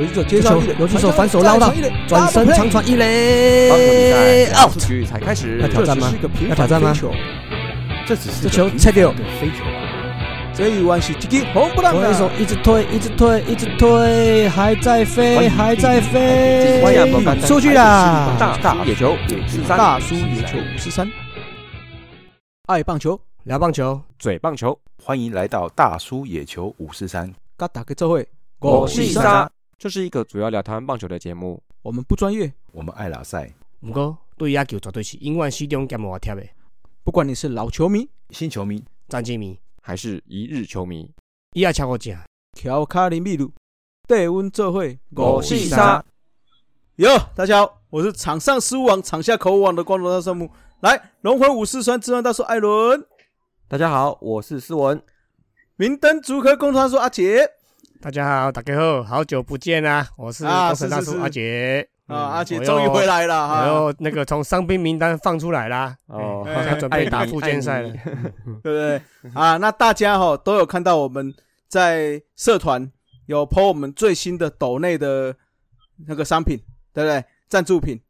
游击手接招一垒，游击手反手捞到，转身长传一垒棒球比赛两，out。局才开始。要，挑战吗？要挑战吗？这只是这球拆掉，飞球。啊！这一弯是击红不让我一手啊！一直推，一直推，一直推，还在飞，还在飞。出去啦！大大野球。五四三，大叔野球五四三，爱棒球，聊棒球，嘴棒球，欢迎来到大叔野球五四三。嘎打个这会，我是是沙，这是一个主要聊台湾棒球的节目。我们不专业，我们爱拉赛，不过对野球绝对是永远始终兼无贴的不管你是老球迷，新球迷战绩迷，还是一日球迷，伊也超过正。乔卡林秘鲁，带温这会，我是三。哟，大家好，我是场上失误王，场下口误王的光荣大圣母。来，龙魂武士川智安大叔艾伦，大家好，我是思文。明灯竹科工程大叔阿杰大家好，大家好，好久不见啦！我是啊工程大叔阿杰啊，阿杰终于回来了哈，然后那个从伤兵名单放出来啦，哦好像准备打附件赛了。对不对？啊，那大家哈、都有看到我们在社团有 po 我们最新的斗内的那个商品，对不对？赞助品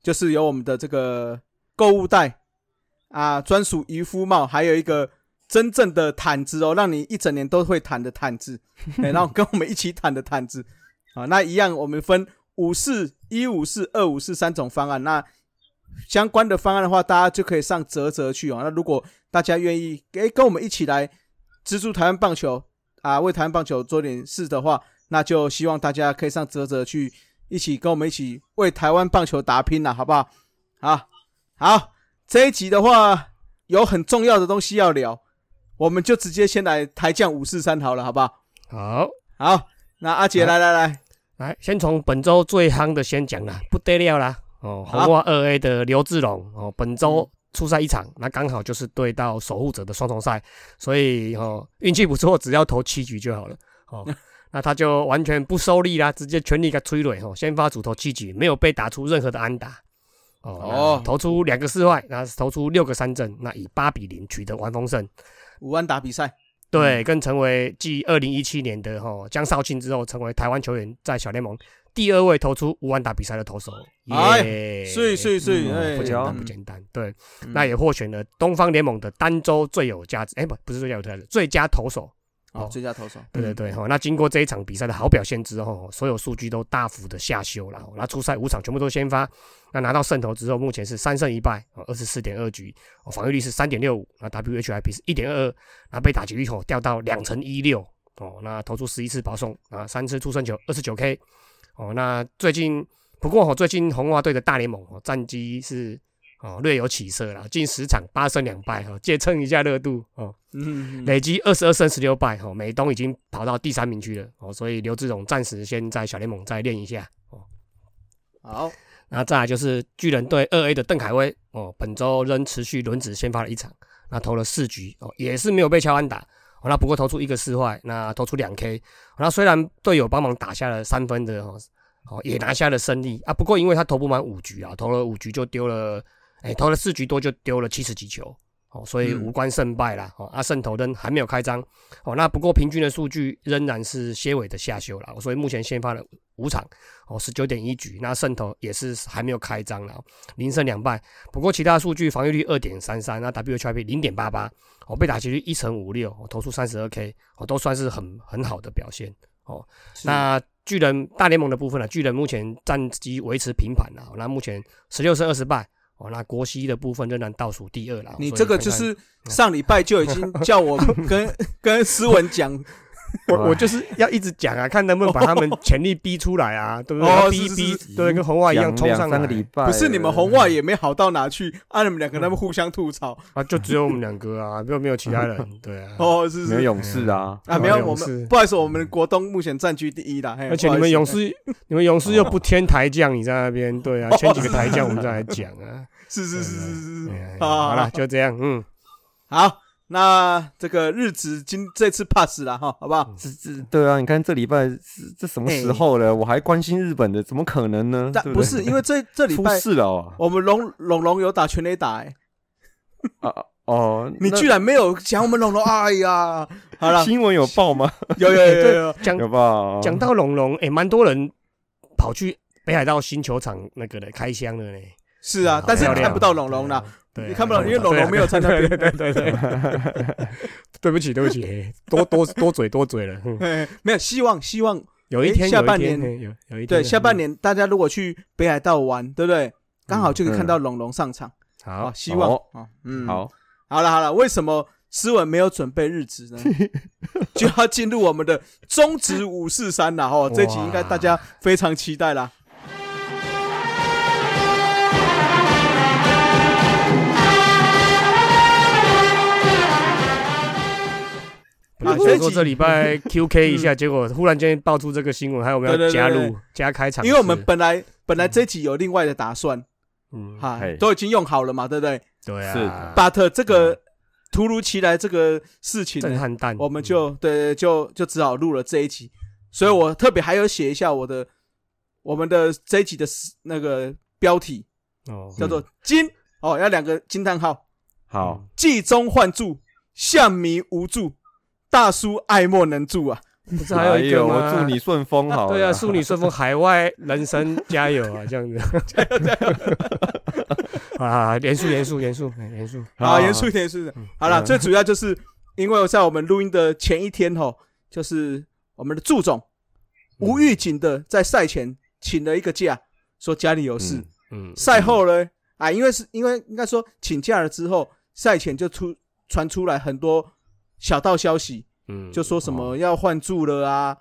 就是有我们的这个购物袋啊，专属渔夫帽，还有一个真正的毯子哦，让你一整年都会毯的毯子，哎，然后跟我们一起毯的毯子 啊，那一样我们分五四、一五四、二五四三种方案，那相关的方案的话，大家就可以上泽泽去哦。那如果大家愿意诶跟我们一起来资助台湾棒球啊，为台湾棒球做点事的话，那就希望大家可以上泽泽去一起跟我们一起为台湾棒球打拼了，好不好？啊，好，这一集的话有很重要的东西要聊，我们就直接先来台降五四三好了，好不好？好，好，那阿杰来来来，来先从本周最夯的先讲啦，不得了啦！哦，好红袜二 A 的刘志龙哦，本周出赛一场，那刚好就是对到守护者的双重赛，所以哦运气不错，只要投七局就好了哦。那他就完全不收力啦，直接全力给摧毁哦，先发主投七局，没有被打出任何的安打。哦，投出两个四坏，那投出六个三振，那以八比零取得完封胜。五万打比赛，对，更成为继二零一七年的哈江少庆之后，成为台湾球员在小联盟第二位投出五万打比赛的投手。哎耶碎碎碎，嗯哎，不简单，嗯不简单。对，嗯那也获选了东方联盟的单周最有价值，哎，不，不是最有价值，最佳投手。哦，最佳投手，对对对，哈、那经过这一场比赛的好表现之后，所有数据都大幅的下修了。那初赛五场全部都先发，那拿到胜投之后，目前是三胜一败，二十四点二局，哦防御率是三点六五，那 WHIP 是一点二二，那被打击率哦掉到两成一六，哦，那投出十一次保送，啊三次出胜球，二十九 K，哦，那最近不过哦，最近红袜队的大联盟哦战绩是哦略有起色了，近十场八胜两败，哈，借蹭一下热度哦。嗯，累积二十二胜十六败，哦，美东已经跑到第三名去了，哦，所以刘志荣暂时先在小联盟再练一下，哦，好，那再来就是巨人队二 A 的邓凯威，哦，本周仍持续轮值先发了一场，那投了四局，哦，也是没有被敲安打，哦，那不过投出一个四坏，那投出两 K，、哦那虽然队友帮忙打下了三分的，哦，哦，也拿下了胜利啊，不过因为他投不满五局啊，投了五局就丢了，哎，投了四局多就丢了七十几球。哦，所以嗯无关胜败啦。哦，阿，胜投灯还没有开张。哦，那不过平均的数据仍然是些尾的下修啦。所以目前先发了五场，哦，十九点一局，那胜投也是还没有开张啦，零胜两败。不过其他数据防御率二点三三，那 WHIP 零点八八，哦，被打击率一成五六，哦，投出三十二 K，哦，都算是很很好的表现。哦，那巨人大联盟的部分呢，巨人目前战绩维持平盘啦，哦那目前十六胜二十败。哦，那国西的部分仍然倒数第二啦。你这个就是上礼拜就已经叫我 跟跟思文讲，我我就是要一直讲啊，看能不能把他们潜力逼出来啊，对不对？哦逼一逼是是，对，跟红袜一样冲上来三个礼拜了，不是你们红袜也没好到哪去，啊，你们两个他们互相吐槽，啊，就只有我们两个啊，没有没有其他人，对啊。哦，是是。没有勇士啊，啊，没有我们不好意思，我们国东目前占据第一啦，嘿而且你们勇，士，你们勇士又不添台将，你在那边，对啊，签几个台将，我们再来讲啊。是是是是是好了，就这样，嗯，好，那这个日子今这次 pass 了哈，好不好？这这对啊，你看这礼拜是这什么时候了？我还关心日本的，怎么可能呢？但不是因为这这礼出拜事了哦我们龙龙龙有打全垒打，哎，啊哦 你居然没有讲我们龙龙，哎呀，好了，新闻有报吗？有有有有有，讲有报。讲到龙龙，哎，蛮多人跑去北海道新球场那个的开箱了呢。是啊，但是看不到龙龙啦，对看不到因为龙龙没有在那边对对对对对，对不起对不起，多多多嘴多嘴了。没有希望，希望有一天下半年嘿有有一天对下半嗯年大家如果去北海道玩，对不对？刚好就可以看到龙龙上场。啊，好，希望嗯，好，好了好了，为什么思文没有准备日子呢？就要进入我们的中职五四三了哦，这集应该大家非常期待啦。啊，这一集想说这礼拜 QK 一下，结果忽然间爆出这个新闻，还有我们对对对要加对入加开场，因为我们本来本来这一集有另外的打算，嗯哈嘿，都已经用好了嘛，对不对？对是啊，？But 这个突如其来这个事情，震撼弹，我们就对对就就只好录了这一集，所以我特别还有写一下我的我们的这一集的那个标题嗯哦。叫做“金”哦，要两个惊叹号，好，计中换柱，象迷无助，大叔爱莫能助啊！不是还有一个？我祝你顺风好了。对啊，祝你顺风，海外人生加油啊，这样子，加油加油！啊，严肃严肃严肃哎严肃，啊，严肃一点，严肃一点。好了，嗯最主要就是因为在我们录音的前一天吼，就是我们的祝总无预警的在赛前请了一个假，说家里有事。嗯嗯，赛后呢，啊，因为是因为应该说请假了之后，赛前就出传出来很多小道消息，嗯就说什么要换住了啊，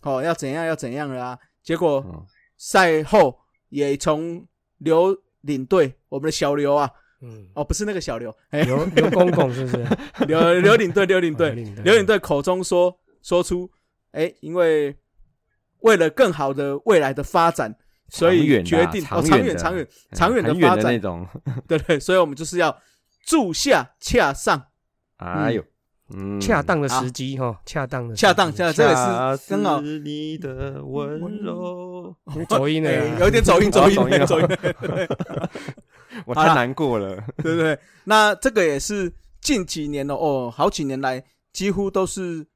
哦，要怎样要怎样了啊。结果嗯赛后也从刘领队，我们的小刘啊，嗯，哦，不是那个小刘，哎，刘刘公公是不是？刘刘领队，刘领队，刘领队口中说说出，哎，因为为了更好的未来的发展，所以决定哦，长远、长远长远、的发展，的那种。对对，所以我们就是要住下恰上，哎呦，嗯，恰当的时机哈，恰当的恰当，恰当，这也恰是刚好。是你的温柔。走音了。哎啊，有一点走音，走音，走音走音，我太难过了。对不对？那这个也是近几年了哦，好几年来几乎都是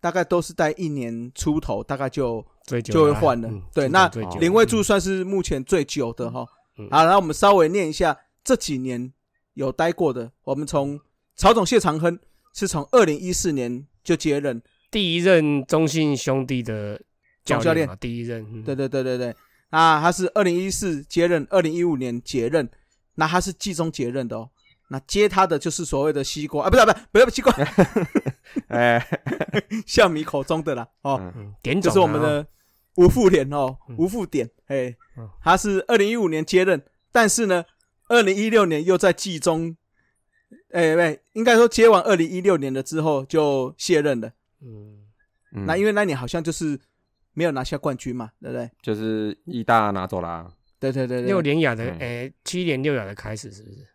大概都是在一年出头，大概就就会换了。嗯对那林位柱算是目前最久的哈。嗯。好，那我们稍微念一下这几年有待过的。我们从曹总谢长亨是从二零一四年就接任，第一任中信兄弟的总教练。嘛，第一任，嗯。对对对对对。那他是二零一四接任，二零一五年接任，那他是季中接任的哦。那接他的就是所谓的西瓜啊，不是不是不是西瓜，哎，象迷口中的啦哦，点就是我们的吴富连哦，嗯。吴富典，哎嗯，他是二零一五年接任，但是呢，二零一六年又在季中，哎喂，应该说接完二零一六年的之后就卸任了。嗯，嗯那因为那年好像就是没有拿下冠军嘛，对不对？就是意大拿走啦。对对对对，六连亚的嗯诶，七连六亚的开始是不是？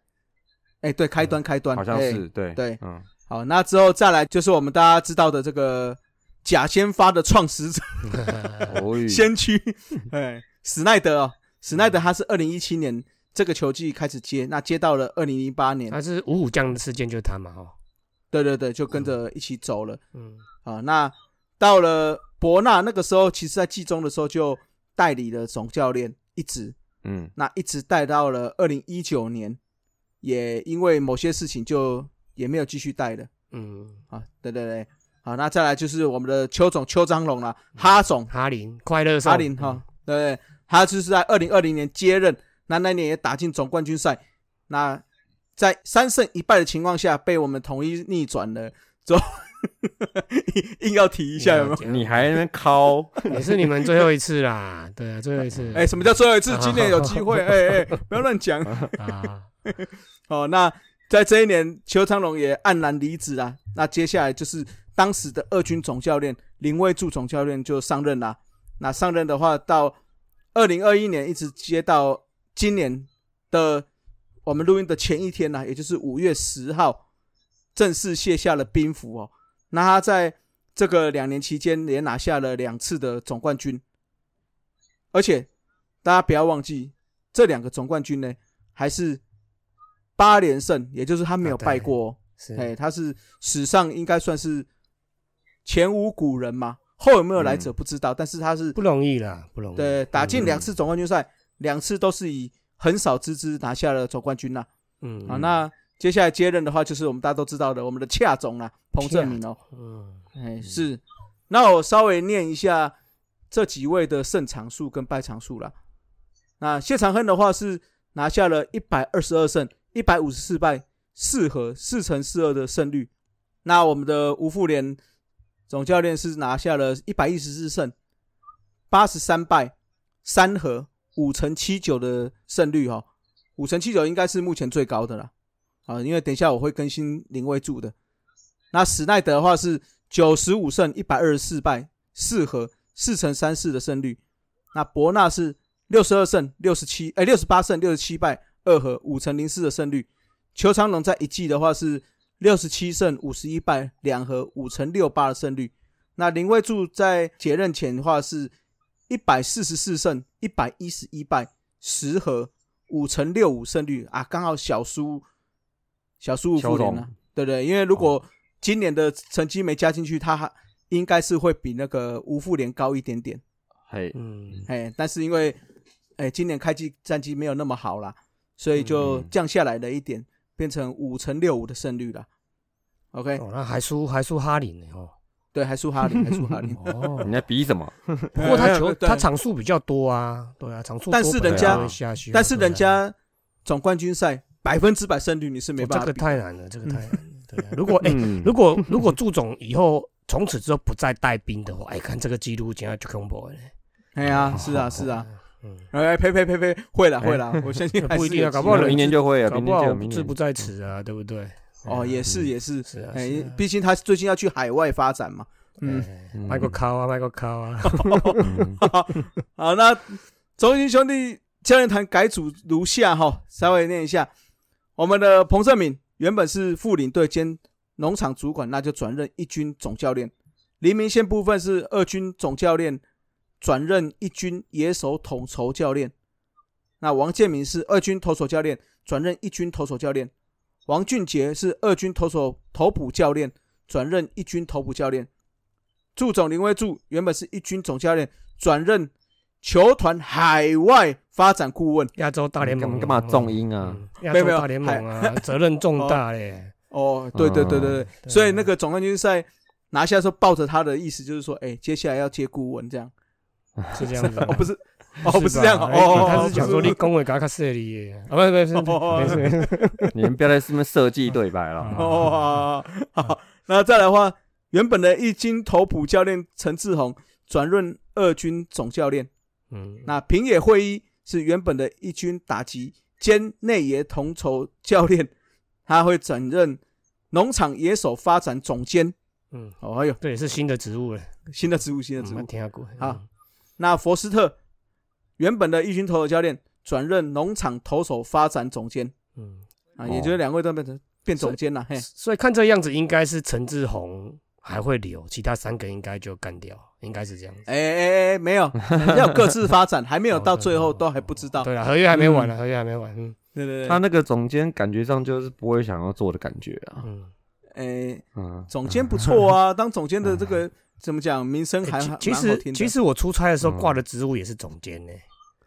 哎对，开端开端，好像哎是对对嗯，好，那之后再来就是我们大家知道的这个假先发的创始者 哦先驱，哎，史奈德哦，史奈德他是二零一七年这个球季开始接，那接到了二零零八年，他是五虎将的事件就是他嘛，哦，对对对，就跟着一起走了。嗯啊。那到了伯纳那个时候，其实在季中的时候就代理了总教练，一直嗯。那一直带到了二零一九年，也因为某些事情就也没有继续带了。嗯，啊。对对对，好，那再来就是我们的邱总邱章龙啦，哈总。哈林快乐哈林哈，对对，他就是在二零二零年接任，那那年也打进总冠军赛，那在三胜一败的情况下被我们统一逆转了，之后硬 硬要提一下有没有？你还在那边敲，也是你们最后一次啦，对啊，最后一次，哎，什么叫最后一次？今年有机会，哎哎，不要乱讲。啊，哦，那在这一年，邱昌龙也黯然离职啦。那接下来就是当时的二军总教练林威柱总教练就上任啦。那上任的话，到二零二一年一直接到今年的我们录音的前一天呢，也就是五月十号，正式卸下了兵符哦。那他在这个两年期间也拿下了两次的总冠军，而且大家不要忘记，这两个总冠军呢，还是八连胜，也就是他没有败过哦。是哎，他是史上应该算是前无古人嘛，后有没有来者不知道，但是他是不容易啦，不容易。对打进嗯两次总冠军赛，两次都是以横扫之姿拿下了总冠军呐。嗯啊，那接下来接任的话，就是我们大家都知道的，我们的恰总啦，彭正明哦。嗯哎，是。那我稍微念一下这几位的胜场数跟败场数啦。那谢长亨的话是拿下了一百二十二胜，一百五十四败，四和四乘四二的胜率。那我们的吴富连总教练是拿下了一百一十四胜，八十三败，三和五乘七九的胜率哈、哦，五乘七九应该是目前最高的啦。啊，因为等一下我会更新林威柱的。那史奈德的话是九十五胜一百二十四败，四和四乘三四的胜率。那伯纳是六十二胜六十七，哎，六十八胜六十七败，二和五乘零四的胜率。邱长龙在一季的话是六十七胜五十一败，两和五乘六八的胜率。那林威柱在解任前的话是一百四十四胜一百一十一败，十和五乘六五胜率啊，刚好小输小输吴邱总富联了，对不对？因为如果今年的成绩没加进去，他还应该是会比那个吴富联高一点点。嘿，嗯哎，但是因为哎今年开季战绩没有那么好啦，所以就嗯降下来了一点，变成五乘六五的胜率了。OK，哦，那还输还输哈林呢哦。对，还输哈林，还输哈林。哦你，在比什么？不过他球他场数比较多啊，对啊，场数但是人家但是人家总冠军赛百分之百胜率你是没办法这个。太难了，这个太难了。对啊，如果 哎，嗯如果如果祝总以后从此之后不再带兵的话，哎，看这个记录，简直就恐怖了。哎呀，是啊，是啊。嗯，哎，呸呸呸呸，会了会了，我相信还不一定啊搞不好人明年就会啊，搞不好志不在此啊，对不对？哦，也是也是，是毕竟他最近要去海外发展嘛。嗯，卖个靠啊，卖个靠啊，嗯好，那中心兄弟教练团改组如下哈，稍微念一下。我们的彭胜敏原本是副领队兼农场主管，那就转任一军总教练。黎明县部分是二军总教练，转任一军野手统筹教练。那王建民是二军投手教练，转任一军投手教练。王俊杰是二军投手投捕教练，转任一军投捕教练。祝总林威祝原本是一军总教练，转任球团海外发展顾问。亚洲大联盟干嘛干嘛重音啊？没有没有洲大联盟啊，责任重大嘞。哦，对对对对对，对所以那个总冠军赛拿下的时候，抱着他的意思就是说，哎，接下来要接顾问这样。是这样子，哦，不是，哦，不是吧这样，哎哦，他是讲说你恭维嘎卡设里耶，啊，不是不是哦没事没事，你们不要在上面设计对白了。哦，好好，那再来的话，原本的一军头捕教练陈志宏转任二军总教练。嗯，那平野会一是原本的一军打击兼内野统筹教练，他会转任农场野手发展总监。嗯，哦，还有这也是新的职务了，新的职务，新的职务。嗯。听过。好。那佛斯特原本的一军投手教练转任农场投手发展总监嗯，啊，哦也就是两位都变成变总监了。嘿，所以看这样子，应该是陈志宏还会留，其他三个应该就干掉，应该是这样子。哎哎哎，没有，要各自发展，还没有到最后都还不知道。对啊，合约还没完呢，合约还没完。嗯对对对，他那个总监感觉上就是不会想要做的感觉啊。嗯，哎，嗯，总监不错啊，当总监的这个怎么讲，名声还其其实好。其实我出差的时候嗯挂的职务也是总监呢。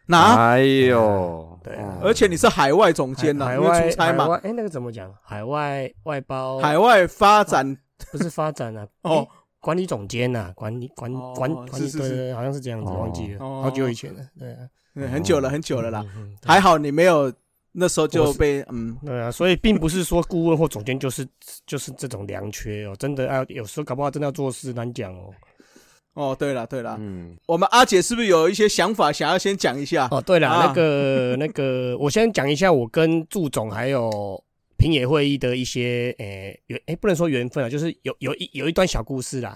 哪？哎呦，对啊哦而且你是海外总监呐，因为海外出差嘛，哎，那个怎么讲？海外外包海外发展不是发展啊，哦哎，管理总监呐，管理管哦管管理，是是是对好像是这样子，哦忘记了，哦好久以前了，对啊，嗯很久了，很久了啦。嗯，嗯嗯还好你没有那时候就被嗯对啊，所以并不是说顾问或总监就是就是这种良缺哦，真的啊有时候搞不好真的要做事难讲哦。哦，对了对了，嗯，我们阿姐是不是有一些想法想要先讲一下？哦，对了，啊那个 那个，我先讲一下我跟祝总还有平野会议的一些诶缘，诶不能说缘分啊，就是有有一有一段小故事啦。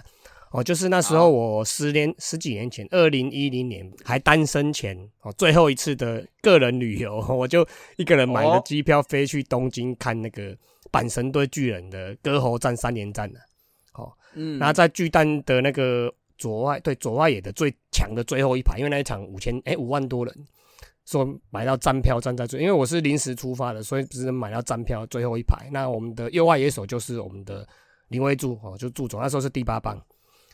哦，就是那时候我十年十几年前，二零一零年还单身前，哦，最后一次的个人旅游，我就一个人买了哦机票飞去东京看那个阪神对巨人的歌喉战三连战的。哦，嗯，那在巨蛋的那个左外对左外野的最强的最后一排，因为那一场五千哎五万多人，说买到站票站在最，因为我是临时出发的，所以只能买到站票最后一排。那我们的右外野手就是我们的林威柱哦，就祝总那时候是第八棒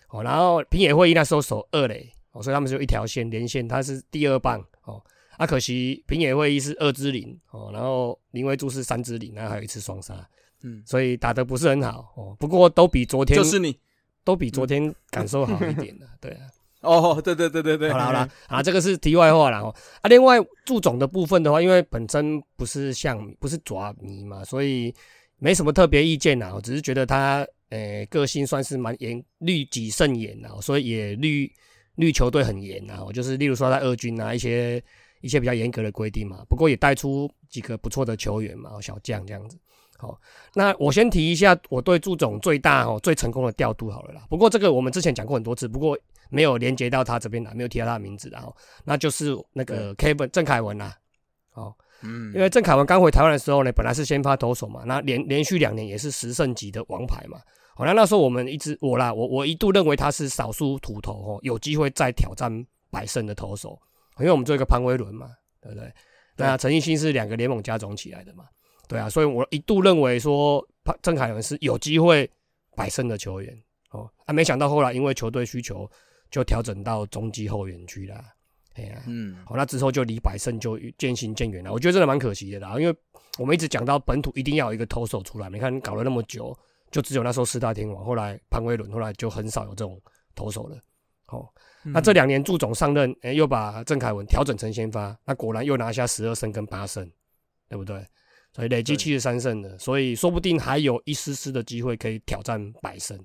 哦，然后平野会议那时候守二垒哦，所以他们就一条线连线，他是第二棒哦。啊，可惜平野会议是二支零哦，然后林威柱是三支零，然后还有一次双杀，嗯，所以打得不是很好哦。不过都比昨天就是你都比昨天感受好一点的，对啊。哦，对对对对对，好了好了啊，这个是题外话了哦。啊，另外祝总的部分的话，因为本身不是像不是爪迷嘛，所以没什么特别意见啦。我只是觉得他呃个性算是蛮严，律己慎言啊，所以也律律球队很严啊。我就是例如说在二军啊一些一些比较严格的规定嘛，不过也带出几个不错的球员嘛，小将这样子。好，那我先提一下我对祝总最大哦最成功的调度好了啦。不过这个我们之前讲过很多次，不过。没有连接到他这边来，没有提到他的名字，然后那就是那个 Kevin 郑凯文啦，哦，嗯，因为郑凯文刚回台湾的时候呢，本来是先发投手嘛，那连连续两年也是十胜级的王牌嘛，好，那那时候我们一直我啦，我我一度认为他是少数土投哦，有机会再挑战百胜的投手，因为我们做一个潘威伦嘛，对不对？那陈奕迅是两个联盟加总起来的嘛，对啊，所以我一度认为说潘郑凯文是有机会百胜的球员，哦，啊，没想到后来因为球队需求。就调整到中继后援区啦，哎呀，嗯，好，那之后就离百胜就渐行渐远了。我觉得真的蛮可惜的啦，因为我们一直讲到本土一定要有一个投手出来，你看搞了那么久，就只有那时候四大天王，后来潘威伦，后来就很少有这种投手了。哦，那这两年祝总上任，哎，又把郑凯文调整成先发，那果然又拿下十二胜跟八胜，对不对？所以累积七十三胜了，所以说不定还有一丝丝的机会可以挑战百胜，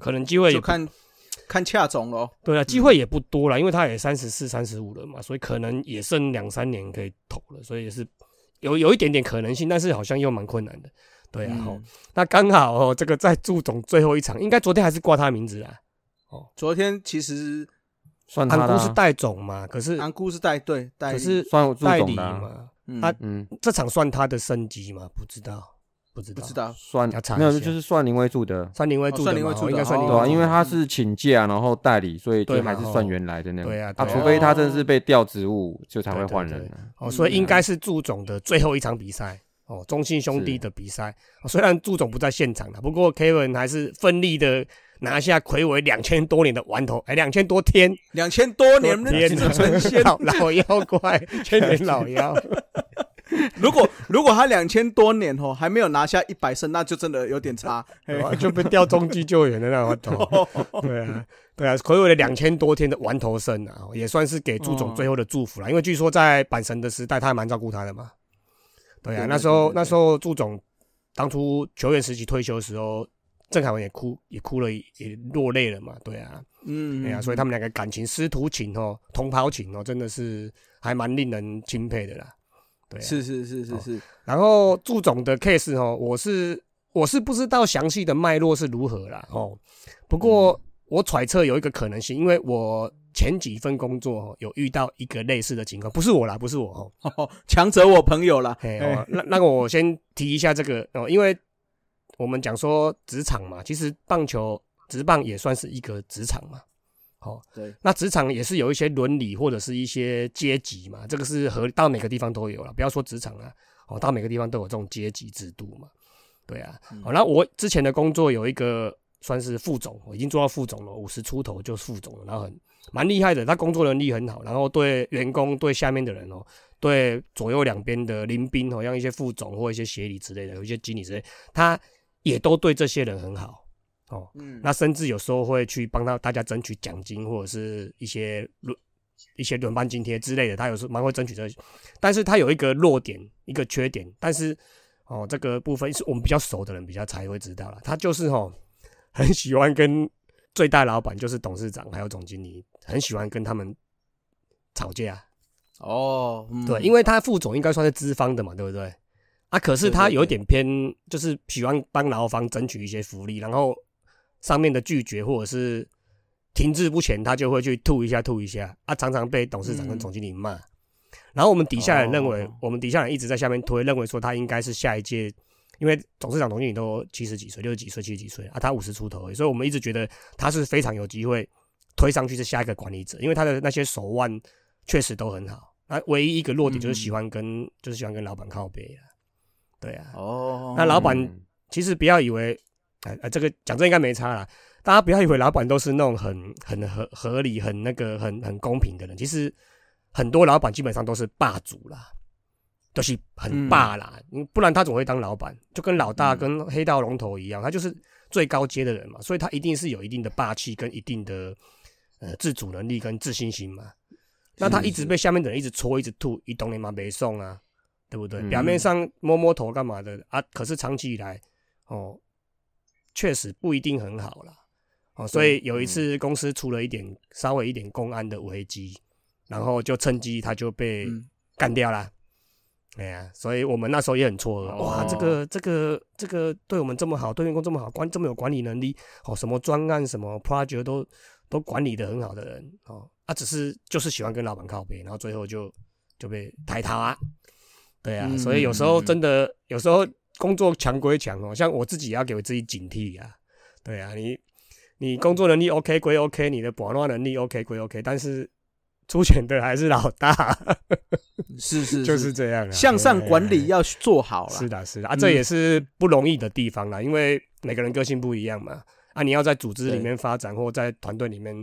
可能机会就看。看恰总咯。对啊，机会也不多了，因为他也三十四、三十五了嘛，所以可能也剩两三年可以投了，所以也是有有一点点可能性，但是好像又蛮困难的。对啊，哦，那刚好哦，这个在祝总最后一场，应该昨天还是挂他名字啊。哦，昨天其实算安姑是代总嘛，可是安姑是代对代，可是算代理嘛，他嗯，这场算他的升级吗？不知道。不知道，不知道。算没有，就是算林威柱的，算林威柱的，应该算对啊，因为他是请假然后代理，所以就还是算原来的那个。对啊，啊，除非他真的是被调职务，就才会换人。哦，所以应该是祝总的最后一场比赛哦，中信兄弟的比赛。虽然祝总不在现场了，不过 Kevin 还是奋力的拿下魁伟两千多年的顽头，哎，两千多天，两千多年的神仙老妖怪，千年老妖。如果如果他两千多年哦还没有拿下一百胜，那就真的有点差，就被调中继救援的那个头。对啊，对啊，魁伟的两千多天的顽头胜啊，也算是给祝总最后的祝福了。因为据说在阪神的时代，他还蛮照顾他的嘛。对啊，那时候那时候祝总当初球员时期退休的时候，郑凯文也哭也哭了也落泪了嘛。对啊，嗯，对啊，所以他们两个感情师徒情哦，同袍情哦，真的是还蛮令人钦佩的啦。对是是是是是，然后祝总的 case 哦，我是我是不知道详细的脉络是如何啦哦，不过我揣测有一个可能性，因为我前几份工作有遇到一个类似的情况，不是我啦，不是我哦，强者我朋友啦。那那我先提一下这个哦，因为我们讲说职场嘛，其实棒球职棒也算是一个职场嘛。哦，对，那职场也是有一些伦理或者是一些阶级嘛，这个是和到每个地方都有了，不要说职场啊，哦，到每个地方都有这种阶级制度嘛，对啊，好，那我之前的工作有一个算是副总，我已经做到副总了，五十出头就副总了，然后很蛮厉害的，他工作能力很好，然后对员工对下面的人哦，对左右两边的邻兵哦，像一些副总或一些协理之类的，有一些经理之类，他也都对这些人很好。哦，嗯，那甚至有时候会去帮他大家争取奖金或者是一些轮一些轮班津贴之类的，他有时候蛮会争取这些，但是他有一个弱点，一个缺点，但是哦，这个部分是我们比较熟的人比较才会知道了，他就是哦，很喜欢跟最大老板，就是董事长还有总经理，很喜欢跟他们吵架。哦，对，因为他副总应该算是资方的嘛，对不对？啊，可是他有点偏，就是喜欢帮劳方争取一些福利，然后。上面的拒绝或者是停滞不前，他就会去吐一下吐一下啊，常常被董事长跟总经理骂。然后我们底下人认为，我们底下人一直在下面推，认为说他应该是下一届，因为董事长、总经理都七十几岁、六十几岁、七十几岁啊，他五十出头，所以我们一直觉得他是非常有机会推上去是下一个管理者，因为他的那些手腕确实都很好。那，唯一一个弱点就是喜欢跟、就是喜欢跟老板靠背啊，对啊，哦，那老板嗯其实不要以为，哎、哎，这个讲这应该没差啦。大家不要以为老板都是那种很很合合理、很那个很很公平的人。其实很多老板基本上都是霸主啦，都、是很霸啦。嗯，不然他怎么会当老板？就跟老大、嗯跟黑道龙头一样，他就是最高阶的人嘛，所以他一定是有一定的霸气跟一定的呃自主能力跟自信心嘛。那他一直被下面的人一直戳、一直吐，一懂你妈没送啊，对不对？嗯表面上摸摸头干嘛的啊？可是长期以来，哦，确实不一定很好啦。哦，所以有一次公司出了一点稍微一点公安的危机，然后就趁机他就被嗯干掉了。哎呀，所以我们那时候也很错愕，哦哇，这个这个这个对我们这么好，对员工这么好，管这么有管理能力，哦，什么专案什么 project 都都管理的很好的人，哦，啊，只是就是喜欢跟老板靠背，然后最后就就被抬他啊，对啊，嗯所以有时候真的有时候工作强归强哦，像我自己也要给我自己警惕啊，对啊，你你工作能力 OK 归 OK，你的保乱能力 OK 归 OK，但是出钱的还是老大，是是就是这样啊，向上管理对要做好了。是的，是的。啊，嗯。这也是不容易的地方啦，因为每个人个性不一样嘛。啊，你要在组织里面发展，或在团队里面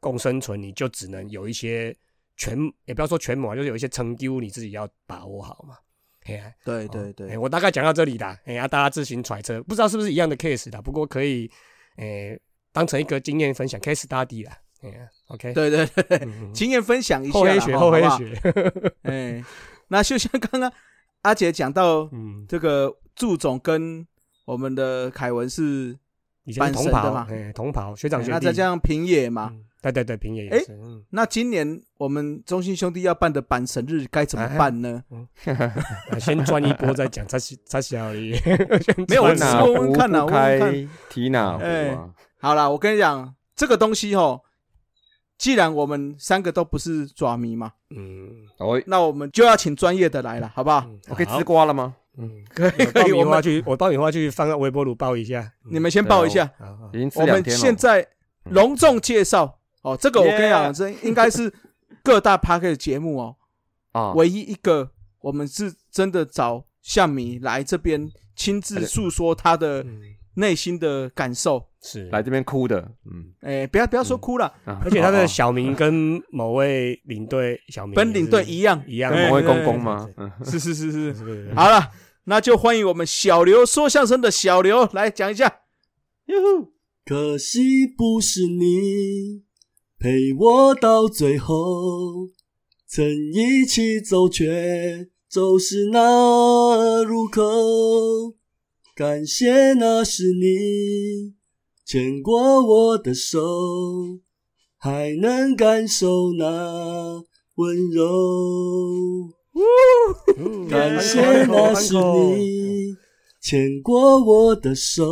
共生存，你就只能有一些全，也不要说权谋啊，就是有一些成就你自己要把握好嘛。哎。呀，对对对。哎，我大概讲到这里啦，哎呀，大家自行揣测，不知道是不是一样的 case 啦，不过可以，诶，当成一个经验分享 case study 啦。，OK，对对对经验分享一下啦，厚黑学，后黑。学，哎，那就像刚刚阿杰讲到嗯，这个祝总跟我们的凯文是，以前是同袍嘛，哎，同袍学长学弟，那再加上平野嘛，嗯对对对，平野哎也是，嗯。那今年我们中信兄弟要办的板神日该怎么办呢？啊先赚一波再讲，才才小而已。没有问问看呐不问问看开提哪壶哎啊？好啦，我跟你讲，这个东西吼，既然我们三个都不是爪迷嘛，嗯，哦，那我们就要请专业的来了，好不好？嗯。我可以吃瓜了吗？嗯，可以可以，我们米花去，我爆米花去放在微波炉爆一下。你们先爆一下，好好已经吃我们。现在隆重介绍哦，这个我跟你讲这应该是各大 p a r k 的节目哦，啊，唯一一个我们是真的找象迷来这边亲自诉说他的嗯，内心的感受。是。来这边哭的，嗯，哎，不要不要说哭了，啊。而且他的哦小名跟某位领队小名跟领队一样。一样，哎某位公公吗？嗯，是是是是。好了，那就欢迎我们小刘说相声的小刘来讲一下。可惜不是你陪我到最后，曾一起走却走失那入口。感谢那是你牵过我的手，还能感受那温柔。嗯感谢那是你牵过我的手，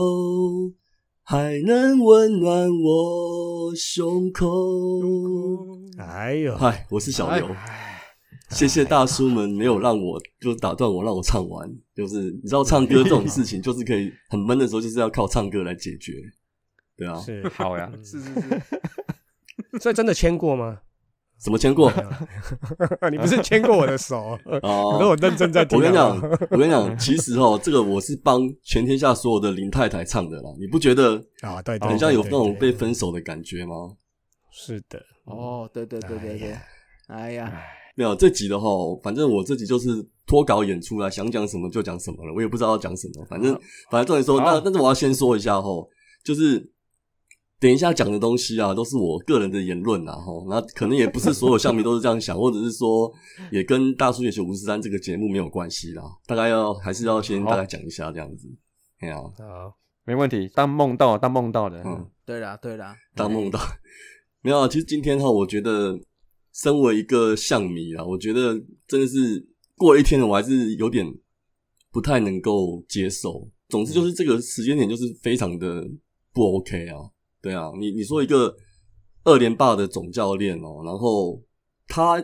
还能温暖我胸口。哎呦，嗨，我是小刘，谢谢大叔们没有让我就打断我，让我唱完。就是你知道唱歌这种事情，就是可以很闷的时候，就是要靠唱歌来解决。对啊，是，好呀，是是是，所以真的牵过吗？怎么牵过？你不是牵过我的手？可是哦，我认真在听。我跟你讲我跟你讲，其实哦，这个我是帮全天下所有的林太太唱的啦，你不觉得啊，对对，很像有那种被分手的感觉吗？是的，哦，对对对对对，哎呀，没有这集的话，反正我这集就是脱稿演出来，想讲什么就讲什么了，我也不知道要讲什么，反正反正重点说，那但是我要先说一下吼，就是等一下讲的东西啊，都是我个人的言论啊吼，那可能也不是所有项迷都是这样想，或者是说也跟大叔野球五十三这个节目没有关系啦，大概要还是要先大概讲一下这样子，哎呀、好，没问题。当梦到，当梦到的，嗯，对啦对啦，当梦到。没有啊，其实今天哈，我觉得身为一个象迷啊，我觉得真的是过了一天了，我还是有点不太能够接受。总之就是这个时间点就是非常的不 OK 啊，对啊，你你说一个二连霸的总教练哦，然后他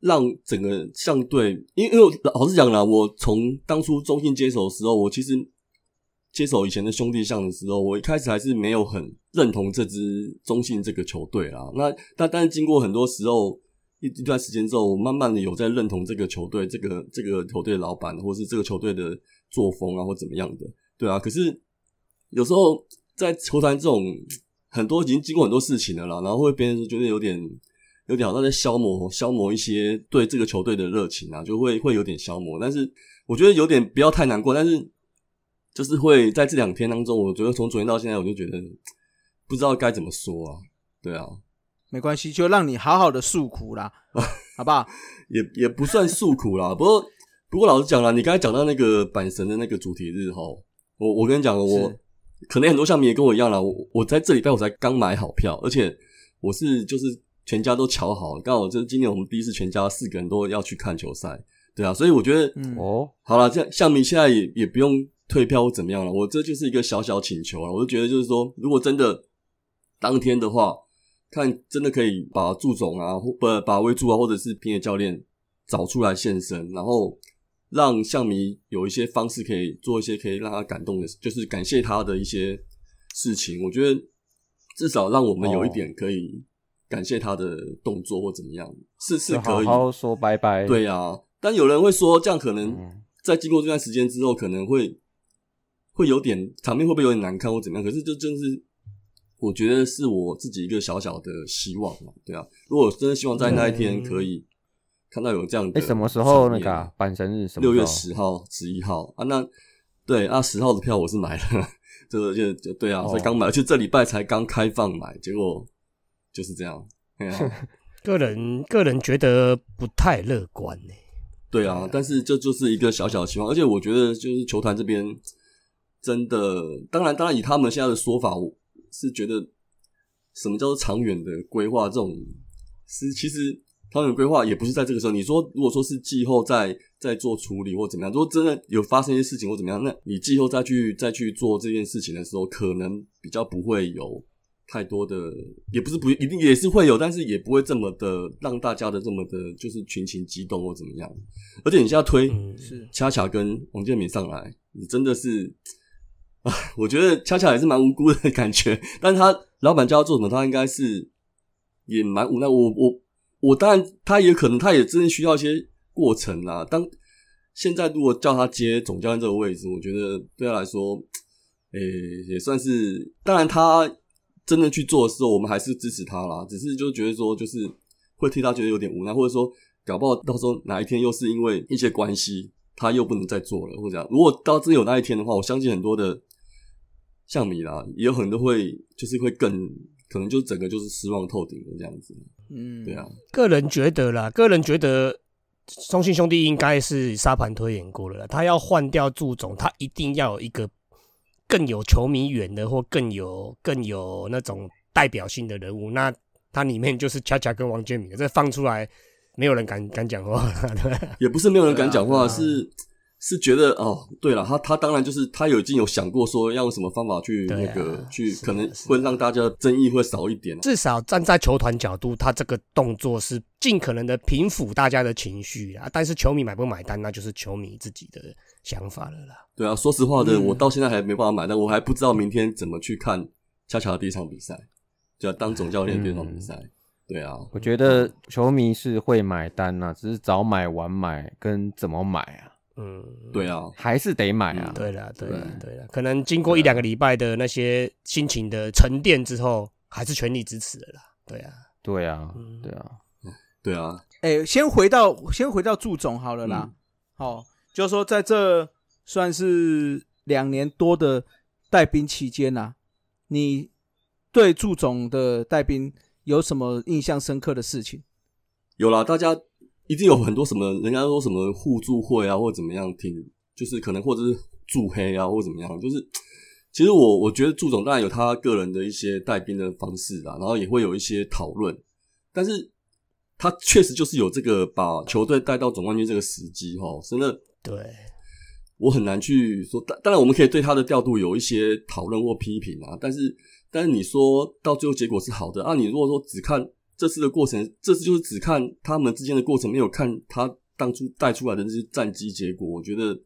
让整个象队，因为因为老实讲啦，我从当初中信接手的时候，我其实接手以前的兄弟象的时候，我一开始还是没有很认同这支中信这个球队啦。那但但是经过很多时候一一段时间之后，我慢慢的有在认同这个球队，这个这个球队老板，或是这个球队的作风啊，或怎么样的，对啊。可是有时候在球坛这种很多已经经过很多事情了啦，然后会别人觉得有点有点好像在消磨消磨一些对这个球队的热情啊，就会会有点消磨。但是我觉得有点不要太难过，但是就是会在这两天当中，我觉得从昨天到现在，我就觉得不知道该怎么说啊，对啊。没关系，就让你好好的诉苦啦，好不好？也也不算诉苦啦，不过不过老实讲啦，你刚才讲到那个阪神的那个主题日哈，我我跟你讲，我可能很多像你也跟我一样啦，我我在这礼拜我才刚买好票，而且我是就是全家都瞧好，刚好就是今年我们第一次全家四个人都要去看球赛，对啊，所以我觉得嗯哦，好了，这样像迷现在也也不用退票或怎么样了，我这就是一个小小请求啊，我就觉得就是说，如果真的当天的话。看，真的可以把祝总啊，或不把威助啊，或者是平野教练找出来现身，然后让象迷有一些方式可以做一些可以让他感动的，就是感谢他的一些事情。我觉得至少让我们有一点可以感谢他的动作或怎么样，是是可以好好说拜拜。对啊，但有人会说，这样可能嗯在经过这段时间之后，可能会会有点场面会不会有点难看或怎么样？可是就真是。我觉得是我自己一个小小的希望嘛，对啊。如果真的希望在那一天可以看到有这样的，哎，什么时候那个啊阪神日？什么六月十号、十一号啊？那对啊，十号的票我是买了，这 个就就对啊，哦所以刚买，而且这礼拜才刚开放买，结果就是这样。对啊，个人个人觉得不太乐观呢、对啊，但是这就是一个小小的希望，而且我觉得就是球团这边真的，当然，当然以他们现在的说法，我是觉得什么叫做长远的规划？这种是其实长远规划也不是在这个时候。你说如果说是季后再再做处理或怎么样，如果真的有发生一些事情或怎么样，那你季后再去再去做这件事情的时候，可能比较不会有太多的，也不是不一定也是会有，但是也不会这么的让大家的这么的，就是群情激动或怎么样。而且你现在推嗯，是恰恰跟王建民上来，你真的是啊，啊 我觉得恰恰也是蛮无辜的感觉。但他老板叫他做什么，他应该是也蛮无奈。我我我当然他也可能他也真的需要一些过程啦。当现在如果叫他接总教练这个位置，我觉得对他来说，诶、也算是。当然他真的去做的时候，我们还是支持他啦。只是就觉得说，就是会替他觉得有点无奈，或者说搞不好到时候哪一天又是因为一些关系，他又不能再做了，或者。如果到真有那一天的话，我相信很多的像米啦，也有很多会就是会更可能就整个就是失望透顶的这样子。嗯，对啊，个人觉得啦，个人觉得中信兄弟应该是沙盘推演过了啦，他要换掉祝总，他一定要有一个更有球迷缘的或更有更有那种代表性的人物，那他里面就是恰恰跟王建民，这放出来没有人敢敢讲话，也不是没有人敢讲话，啊是是觉得哦，对了，他他当然就是他有已经有想过说要用什么方法去那个、去，可能会让大家争议会少一点。至少站在球团角度，他这个动作是尽可能的平抚大家的情绪啊。但是球迷买不买单，那就是球迷自己的想法了啦。对啊，说实话的，嗯我到现在还没办法买，单我还不知道明天怎么去看恰恰的第一场比赛，就要当总教练的第一场比赛。对啊，我觉得球迷是会买单呐、只是早买晚买跟怎么买啊，嗯，对啊，还是得买啊。对了，对了，对。了，可能经过一两个礼拜的那些心情的沉淀之后，还是全力支持的啦。对啊，对啊嗯，对啊，对啊，哎、先回到先回到祝总好了啦。嗯。好、就是说在这算是两年多的带兵期间呐、你对祝总的带兵有什么印象深刻的事情？有啦，大家一定有很多什么，人家说什么互助会啊，或怎么样，挺就是可能或者是助黑啊，或怎么样，就是其实我我觉得祝总当然有他个人的一些带兵的方式啦，然后也会有一些讨论，但是他确实就是有这个把球队带到总冠军这个时机哈，真的对，我很难去说，当当然我们可以对他的调度有一些讨论或批评啊，但是但是你说到最后结果是好的啊，你如果说只看这次的过程，这次就是只看他们之间的过程，没有看他当初带出来的那些战绩结果，我觉得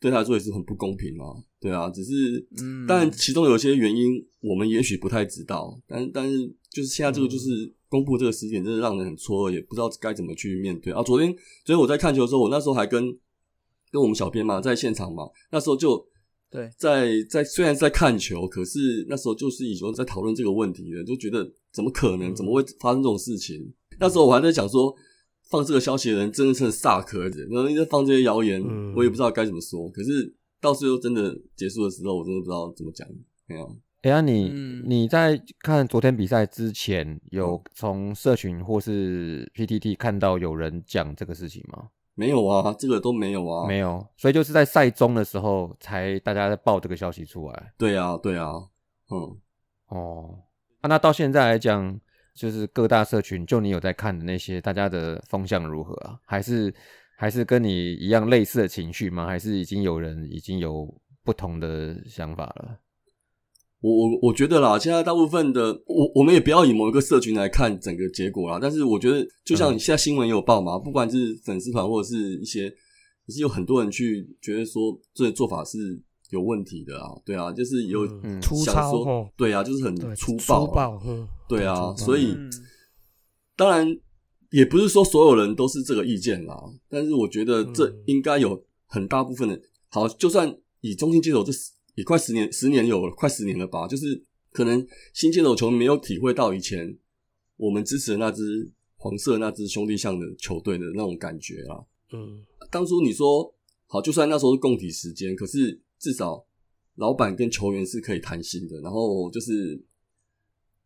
对他来说也是很不公平啊，对啊，只是嗯。但其中有些原因我们也许不太知道，但但是就是现在这个就是公布这个时间点，真的让人很错愕，也不知道该怎么去面对。啊。昨天，昨天我在看球的时候，我那时候还跟跟我们小编嘛在现场嘛，那时候就对，在在虽然是在看球，可是那时候就是已经在讨论这个问题了，就觉得怎么可能，怎么会发生这种事情？那时候我还在想说，放这个消息的人真的是很萨壳子，然后一直放这些谣言，嗯我也不知道该怎么说。可是到最后真的结束的时候，我真的不知道怎么讲。没有，哎呀，你、嗯你在看昨天比赛之前，有从社群或是 PTT 看到有人讲这个事情吗？没有啊，这个都没有啊，没有，所以就是在赛中的时候才大家在报这个消息出来。对啊，对啊，嗯。哦，啊，那到现在来讲，就是各大社群，就你有在看的那些，大家的风向如何啊？还是还是跟你一样类似的情绪吗？还是已经有人已经有不同的想法了？我我我觉得啦，现在大部分的我我们也不要以某一个社群来看整个结果啦。但是我觉得，就像现在新闻也有报嘛，不管是粉丝团或者是一些，也是有很多人去觉得说这个做法是有问题的啊。对啊，就是有想说对啊，就是很，粗暴啊，粗暴，嗯，对啊，所以嗯当然也不是说所有人都是这个意见啦，但是我觉得这嗯应该有很大部分的，好，就算以中心接手这十也快十年，十年有了，快十年了吧，就是可能新进的球迷没有体会到以前我们支持的那支黄色那支兄弟象的球队的那种感觉啦。嗯当初你说好，就算那时候是共体时间，可是至少老板跟球员是可以谈心的，然后就是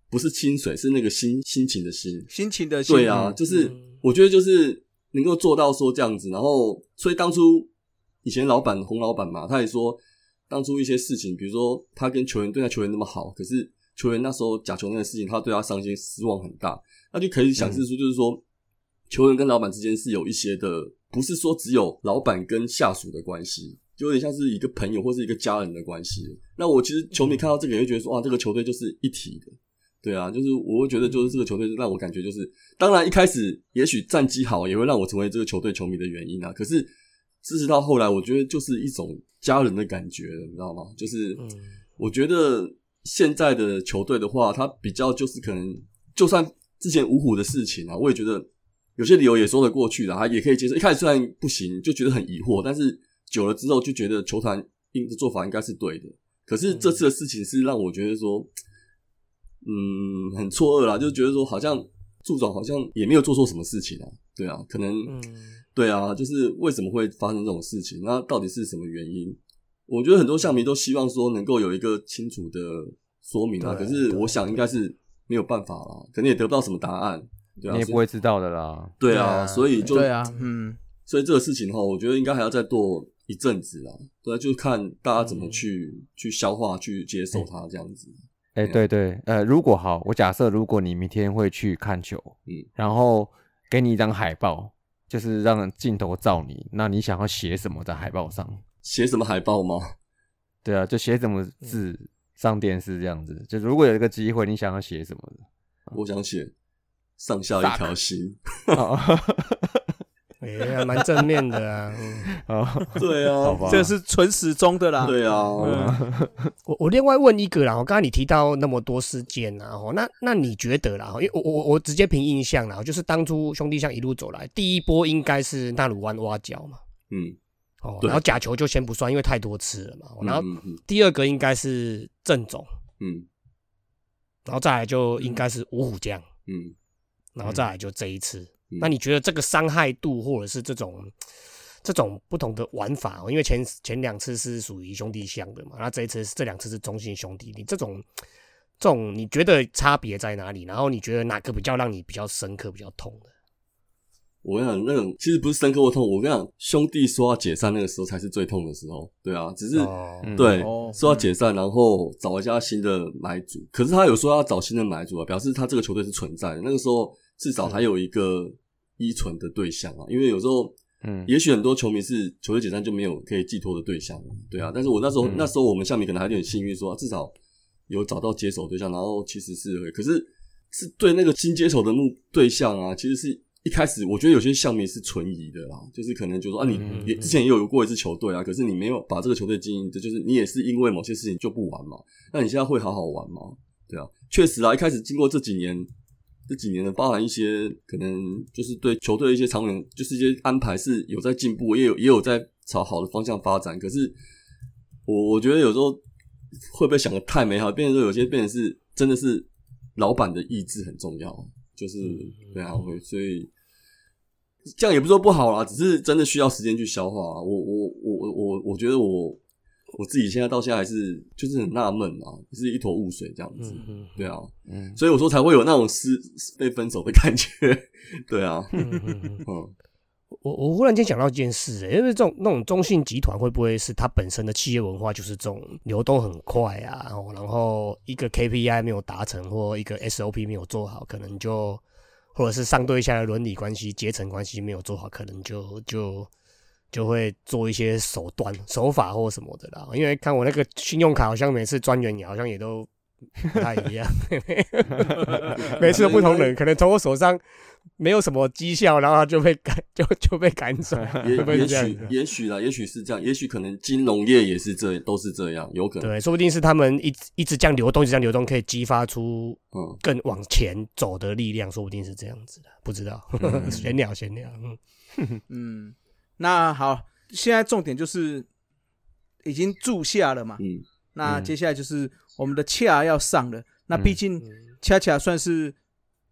不是薪水，是那个心心情的心。心情的心对啊，嗯就是嗯我觉得就是能够做到说这样子，然后所以当初以前老板洪老板嘛，他也说当初一些事情，比如说他跟球员对待球员那么好，可是球员那时候假球那个事情，他对他伤心失望很大，那就可以想是说，就是说、球员跟老板之间是有一些的，不是说只有老板跟下属的关系。就有点像是一个朋友或是一个家人的关系。那我其实球迷看到这个也会觉得说，哇，这个球队就是一体的。对啊，就是我会觉得，就是这个球队让我感觉就是，当然一开始也许战绩好，也会让我成为这个球队球迷的原因啊。可是支持到后来，我觉得就是一种家人的感觉，你知道吗？就是嗯我觉得现在的球队的话，他比较就是可能，就算之前五虎的事情啊，我也觉得有些理由也说得过去的，他也可以接受。一开始虽然不行，就觉得很疑惑，但是久了之后就觉得球团应的做法应该是对的。可是这次的事情是让我觉得说，嗯，很错愕啦，就是觉得说好像助总好像也没有做错什么事情啊，对啊，可能嗯对啊，就是为什么会发生这种事情？那到底是什么原因？我觉得很多象迷都希望说能够有一个清楚的说明啊，可是我想应该是没有办法啦，可能也得不到什么答案。对啊，你也不会知道的啦。对啊，所以就对啊，嗯，所以这个事情哈，我觉得应该还要再做一阵子啦。对啊，就看大家怎么去、去消化、去接受它这样子。哎、对对，呃，如果好，我假设如果你明天会去看球，嗯然后给你一张海报，就是让镜头照你，那你想要写什么在海报上？写什么海报吗？对啊，就写什么字上电视这样子。就如果有一个机会，你想要写什么的？我想写上下一条心。哦哎，还蛮正面的啊。嗯。哦，对啊，好吧，这是纯时钟的啦。对啊，嗯，我我另外问一个啦，我刚才你提到那么多事件啊，哦，那那你觉得啦，因为我我我直接凭印象啦，就是当初兄弟像一路走来，第一波应该是纳鲁湾挖角嘛，嗯，哦，然后假球就先不算，因为太多次了嘛，哦然后第二个应该是郑总，嗯。然后再来就应该是五虎将，嗯。然后再来就这一次。嗯那你觉得这个伤害度或者是这种这种不同的玩法哦，因为前前两次是属于兄弟相的嘛，那这一次是这两次是中性兄弟，你这种这种你觉得差别在哪里？然后你觉得哪个比较让你比较深刻、比较痛的？我跟你讲，那种其实不是深刻或痛，我跟你讲，兄弟说要解散那个时候才是最痛的时候。对啊，只是、对、哦说要解散，然后找一家新的买主。可是他有说要找新的买主啊，表示他这个球队是存在的。那个时候至少还有一个依存的对象啊，因为有时候。嗯也许很多球迷是球队解散就没有可以寄托的对象，对啊。但是我那时候、嗯那时候我们下面可能还有点幸运说，至少有找到接手对象，然后其实是可是是对那个新接手的目对象啊，其实是一开始我觉得有些项迷是存疑的啦，就是可能就说啊，你之前也有过一支球队啊，可是你没有把这个球队经营的，就是你也是因为某些事情就不玩嘛，那你现在会好好玩吗？对啊，确实啊，一开始经过这几年这几年呢，包含一些可能就是对球队的一些长远，就是一些安排是有在进步，也有也有在朝好的方向发展。可是我我觉得有时候会不会想的太美好，变成说有些变成是真的是老板的意志很重要，就是对啊，会所以这样也不是说不好啦，只是真的需要时间去消化啊。我我我我我我觉得我我自己现在到现在还是就是很纳闷啊，就是一坨雾水这样子，嗯嗯对啊，嗯，所以我说才会有那种失被分手的感觉，对啊，嗯嗯嗯嗯嗯，我我忽然间想到一件事、欸，因为这种那种中信集团会不会是它本身的企业文化就是这种流动很快啊，然后然后一个 KPI 没有达成或一个 SOP 没有做好，可能就或者是上对下的伦理关系、阶层关系没有做好，可能就就就会做一些手段、手法或什么的啦。因为看我那个信用卡，好像每次专员也好像也都 不太一样，每次都不同人，可能从我手上没有什么绩效，然后他就被赶，就就被赶走，也许是这样子？也许啦，也许是这样，也许可能金融业也是这都是这样，有可能，对，说不定是他们一直一直这样流动，一直这样流动，可以激发出嗯，更往前走的力量，说不定是这样子的，不知道，闲聊闲聊，嗯。嗯，那好，现在重点就是已经住下了嘛，嗯嗯那接下来就是我们的恰要上了。那嗯毕竟恰恰算是，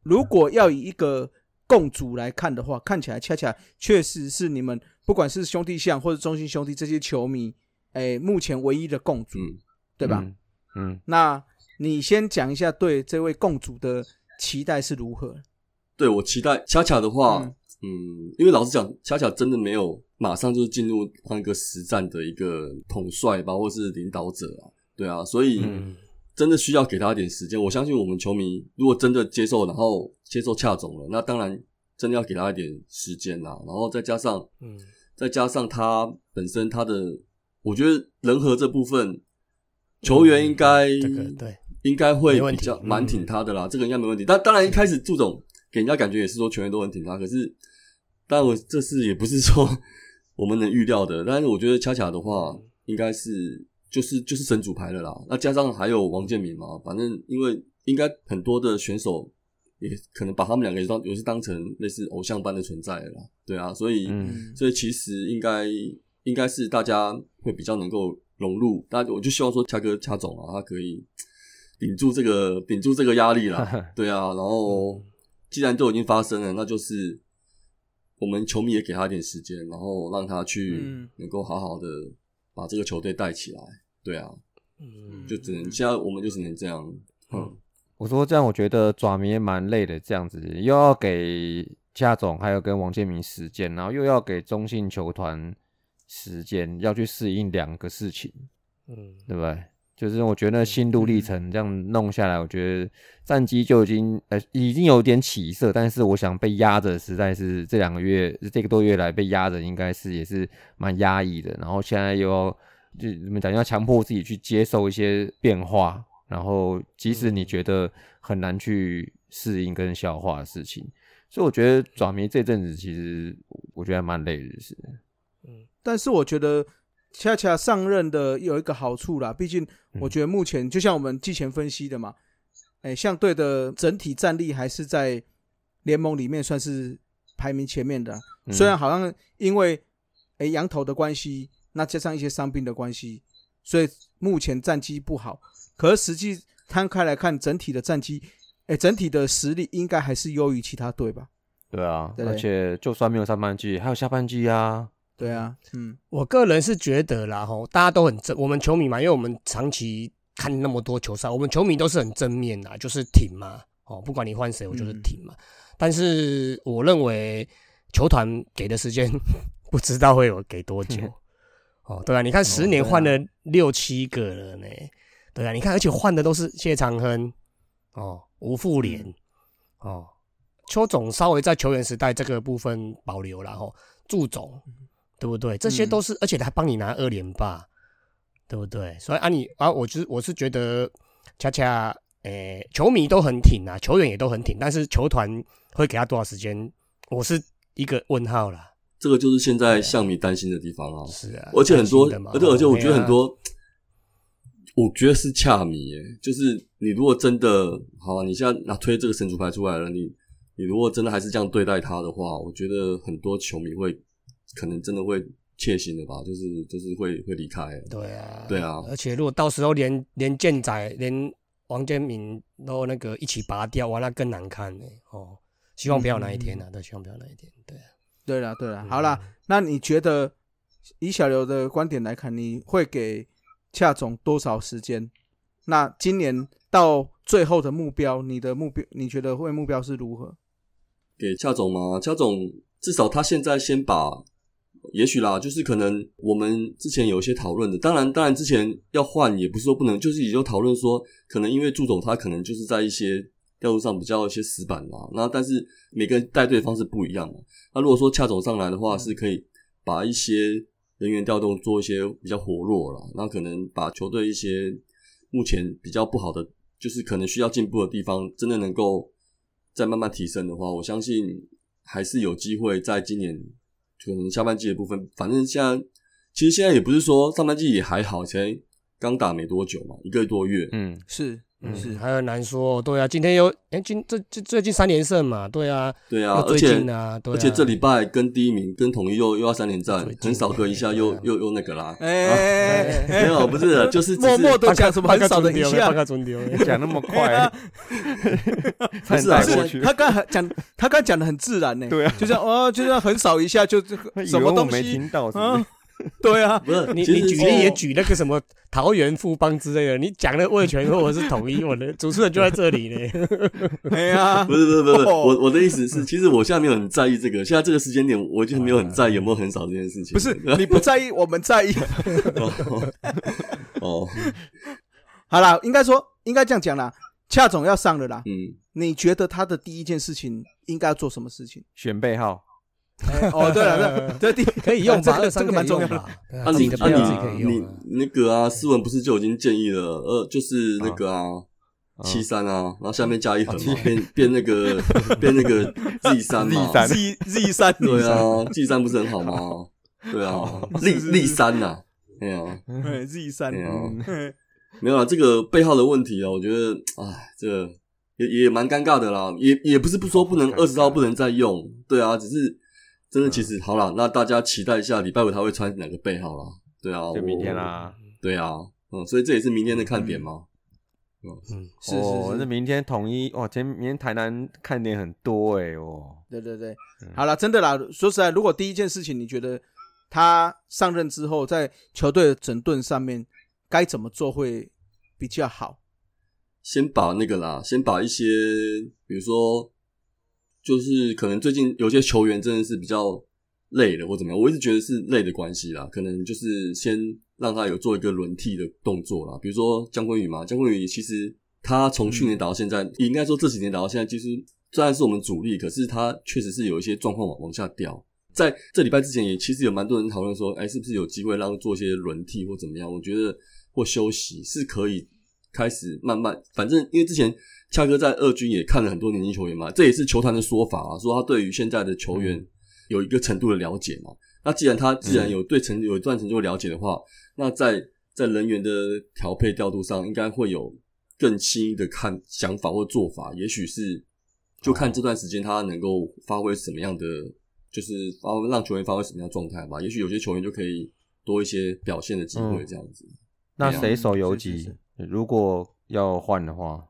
如果要以一个共主来看的话，看起来恰恰确实是你们不管是兄弟象或者中心兄弟这些球迷，哎，目前唯一的共主，嗯，对吧？嗯？嗯，那你先讲一下对这位共主的期待是如何？对我期待恰恰的话，嗯嗯因为老实讲，恰恰真的没有马上就是进入当一个实战的一个统帅吧，或是领导者啊，对啊，所以嗯真的需要给他一点时间。我相信我们球迷如果真的接受，然后接受恰总了，那当然真的要给他一点时间啦，然后再加上嗯再加上他本身他的，我觉得人和这部分，球员应该、嗯这个对，应该会比较蛮挺他的啦，这个应该没问题。但当然一开始祝总给人家感觉也是说球员都很挺他，可是，但我这事也不是说 我们能预料的。但是我觉得恰恰的话，应该是就是就是神主牌了啦。那加上还有王建民嘛，反正因为应该很多的选手也可能把他们两个也当也是当成类似偶像般的存在了啦。对啊，所以、嗯所以其实应该应该是大家会比较能够融入，大家我就希望说恰哥恰总啊，他可以 顶住这个顶住这个压力啦，对啊，然后既然都已经发生了，那就是我们球迷也给他一点时间，然后让他去嗯。能够好好的把这个球队带起来，对啊，嗯。就只能现在我们就只能这样，嗯，我说这样，我觉得爪迷也蛮累的，这样子又要给夏总还有跟王建民时间，然后又要给中信球团时间，要去适应两个事情，嗯。对不对？就是我觉得那心路历程这样弄下来，我觉得战绩就已经呃已经有点起色，但是我想被压着，实在是这两个月这个多月来被压着，应该是也是蛮压抑的。然后现在又要就怎么讲，要强迫自己去接受一些变化，然后即使你觉得很难去适应跟消化的事情，所以我觉得爪迷这阵子其实我觉得还蛮累的，是。嗯但是我觉得恰恰上任的有一个好处啦，毕竟我觉得目前就像我们季前分析的嘛，哎，相对的整体战力还是在联盟里面算是排名前面的啊、嗯虽然好像因为哎羊头的关系，那加上一些伤病的关系，所以目前战绩不好。可是实际摊开来看，整体的战绩，哎，整体的实力应该还是优于其他队吧？对啊，对而且就算没有上半季，还有下半季啊。对啊，嗯我个人是觉得啦，吼，大家都很正，我们球迷嘛，因为我们长期看那么多球赛，我们球迷都是很正面啦，就是挺嘛，哦，不管你换谁，我就是挺嘛。但是我认为球团给的时间 不知道会有给多久，哦，对啊，你看十年换了六七个了呢，对啊，你看，而且换的都是谢长亨，哦，吴富连，哦，邱总稍微在球员时代这个部分保留了吼，祝总。对不对？这些都是，而且他还帮你拿二连霸，对不对？所以啊你，啊，我就是我是觉得，恰恰，诶、球迷都很挺啊，球员也都很挺，但是球团会给他多少时间，我是一个问号啦。这个就是现在象迷担心的地方啊。是啊，而且很多而且而且我觉得很哦多我觉得是恰米耶，就是你如果真的好、啊，你现在拿推这个神主牌出来了，你你如果真的还是这样对待他的话，我觉得很多球迷会可能真的会切心的吧，就是就是会会离开。对啊，对啊而且如果到时候连连健仔连王建民都那个一起拔掉，哇，那更难看呢。哦，希望不要那一天啊，对，希望不要那一天。对啊，对了对了，好啦，那你觉得以小刘的观点来看，你会给恰总多少时间？那今年到最后的目标，你的目标，你觉得会目标是如何？给恰总吗？恰总至少他现在先把，也许啦，就是可能我们之前有一些讨论的，当然当然之前要换也不是说不能，就是也就讨论说，可能因为祝总他可能就是在一些调度上比较一些死板嘛，那但是每个人带队的方式不一样嘛。那如果说恰总上来的话，是可以把一些人员调动做一些比较活络了，那可能把球队一些目前比较不好的，就是可能需要进步的地方，真的能够再慢慢提升的话，我相信还是有机会在今年可能下半季的部分，反正现在其实现在也不是说上半季也还好，才刚打没多久嘛，一个多月，嗯，是嗯，是，还很难说。对啊，今天又哎，今这这最近三连胜嘛，对啊，对啊，而且近啊，对啊，而且这礼拜跟第一名跟统一又又要三连战很少隔一下又啊又又那个啦，哎哎 哎没有不是，就是是默默的讲什么很少的一放下，讲那么快，不是啊带过去，他刚才讲，他刚讲的很自然呢，对啊，就这样哦，就这样很少一下就这以什么东西听到是不啊是？？对啊，不是你你举例也举那个什么桃园富邦之类的，你讲的味全或者是统一，我的主持人就在这里呢。哎呀不，是 不是不是，哦我我的意思是，其实我现在没有很在意这个，现在这个时间点，我就没有很在意有没有很少这件事情。不是你不在意，我们在意。哦，好啦，应该说应该这样讲啦，恰总要上了啦。嗯，你觉得他的第一件事情应该要做什么事情？选背号，哎 哦，对了，这这 第可以用吧？这个蛮重要的。啊啊你啊你。你那个啊，斯文不是就已经建议了，呃，就是那个啊。嗯七三啊，然后下面加一横变变那个变那个 Z 三嘛 Z 三 Z Z 三，对啊，G 三不是很好吗？对啊哦，力是是力三呐，哎呀，哎，Z 三，没有啊，这个背号的问题啊，我觉得，哎，这个也也蛮尴尬的啦，也也不是不说不能二十号不能再用，对啊，只是真的其实好了，那大家期待一下礼拜五他会穿哪个背号啦，对啊，就明天，啦。对啊，嗯，所以这也是明天的看点嘛，嗯，是哦，是。是，那明天统一哇，今天明天台南看点很多哎哦，对对对。嗯，好了，真的啦。说实在，如果第一件事情你觉得他上任之后在球队的整顿上面该怎么做会比较好？先把那个啦，先把一些，比如说，就是可能最近有些球员真的是比较累了或怎么样，我一直觉得是累的关系啦，可能就是先让他有做一个轮替的动作啦，比如说姜昆宇嘛，姜昆宇其实他从去年打到现在，也应该说这几年打到现在，其实虽然是我们主力，可是他确实是有一些状况往往下掉。在这礼拜之前也其实有蛮多人讨论说，哎，是不是有机会让做一些轮替或怎么样？我觉得或休息是可以开始慢慢，反正因为之前恰哥在二军也看了很多年轻球员嘛，这也是球坛的说法啊，说他对于现在的球员有一个程度的了解嘛。那既然他既然有对程有一段程度的了解的话，那在在人员的调配调度上，应该会有更新的看想法或做法，也许是就看这段时间他能够发挥什么样的，就是发让球员发挥什么样的状态吧。也许有些球员就可以多一些表现的机会，嗯这样子。那谁手游是是级？如果要换的话，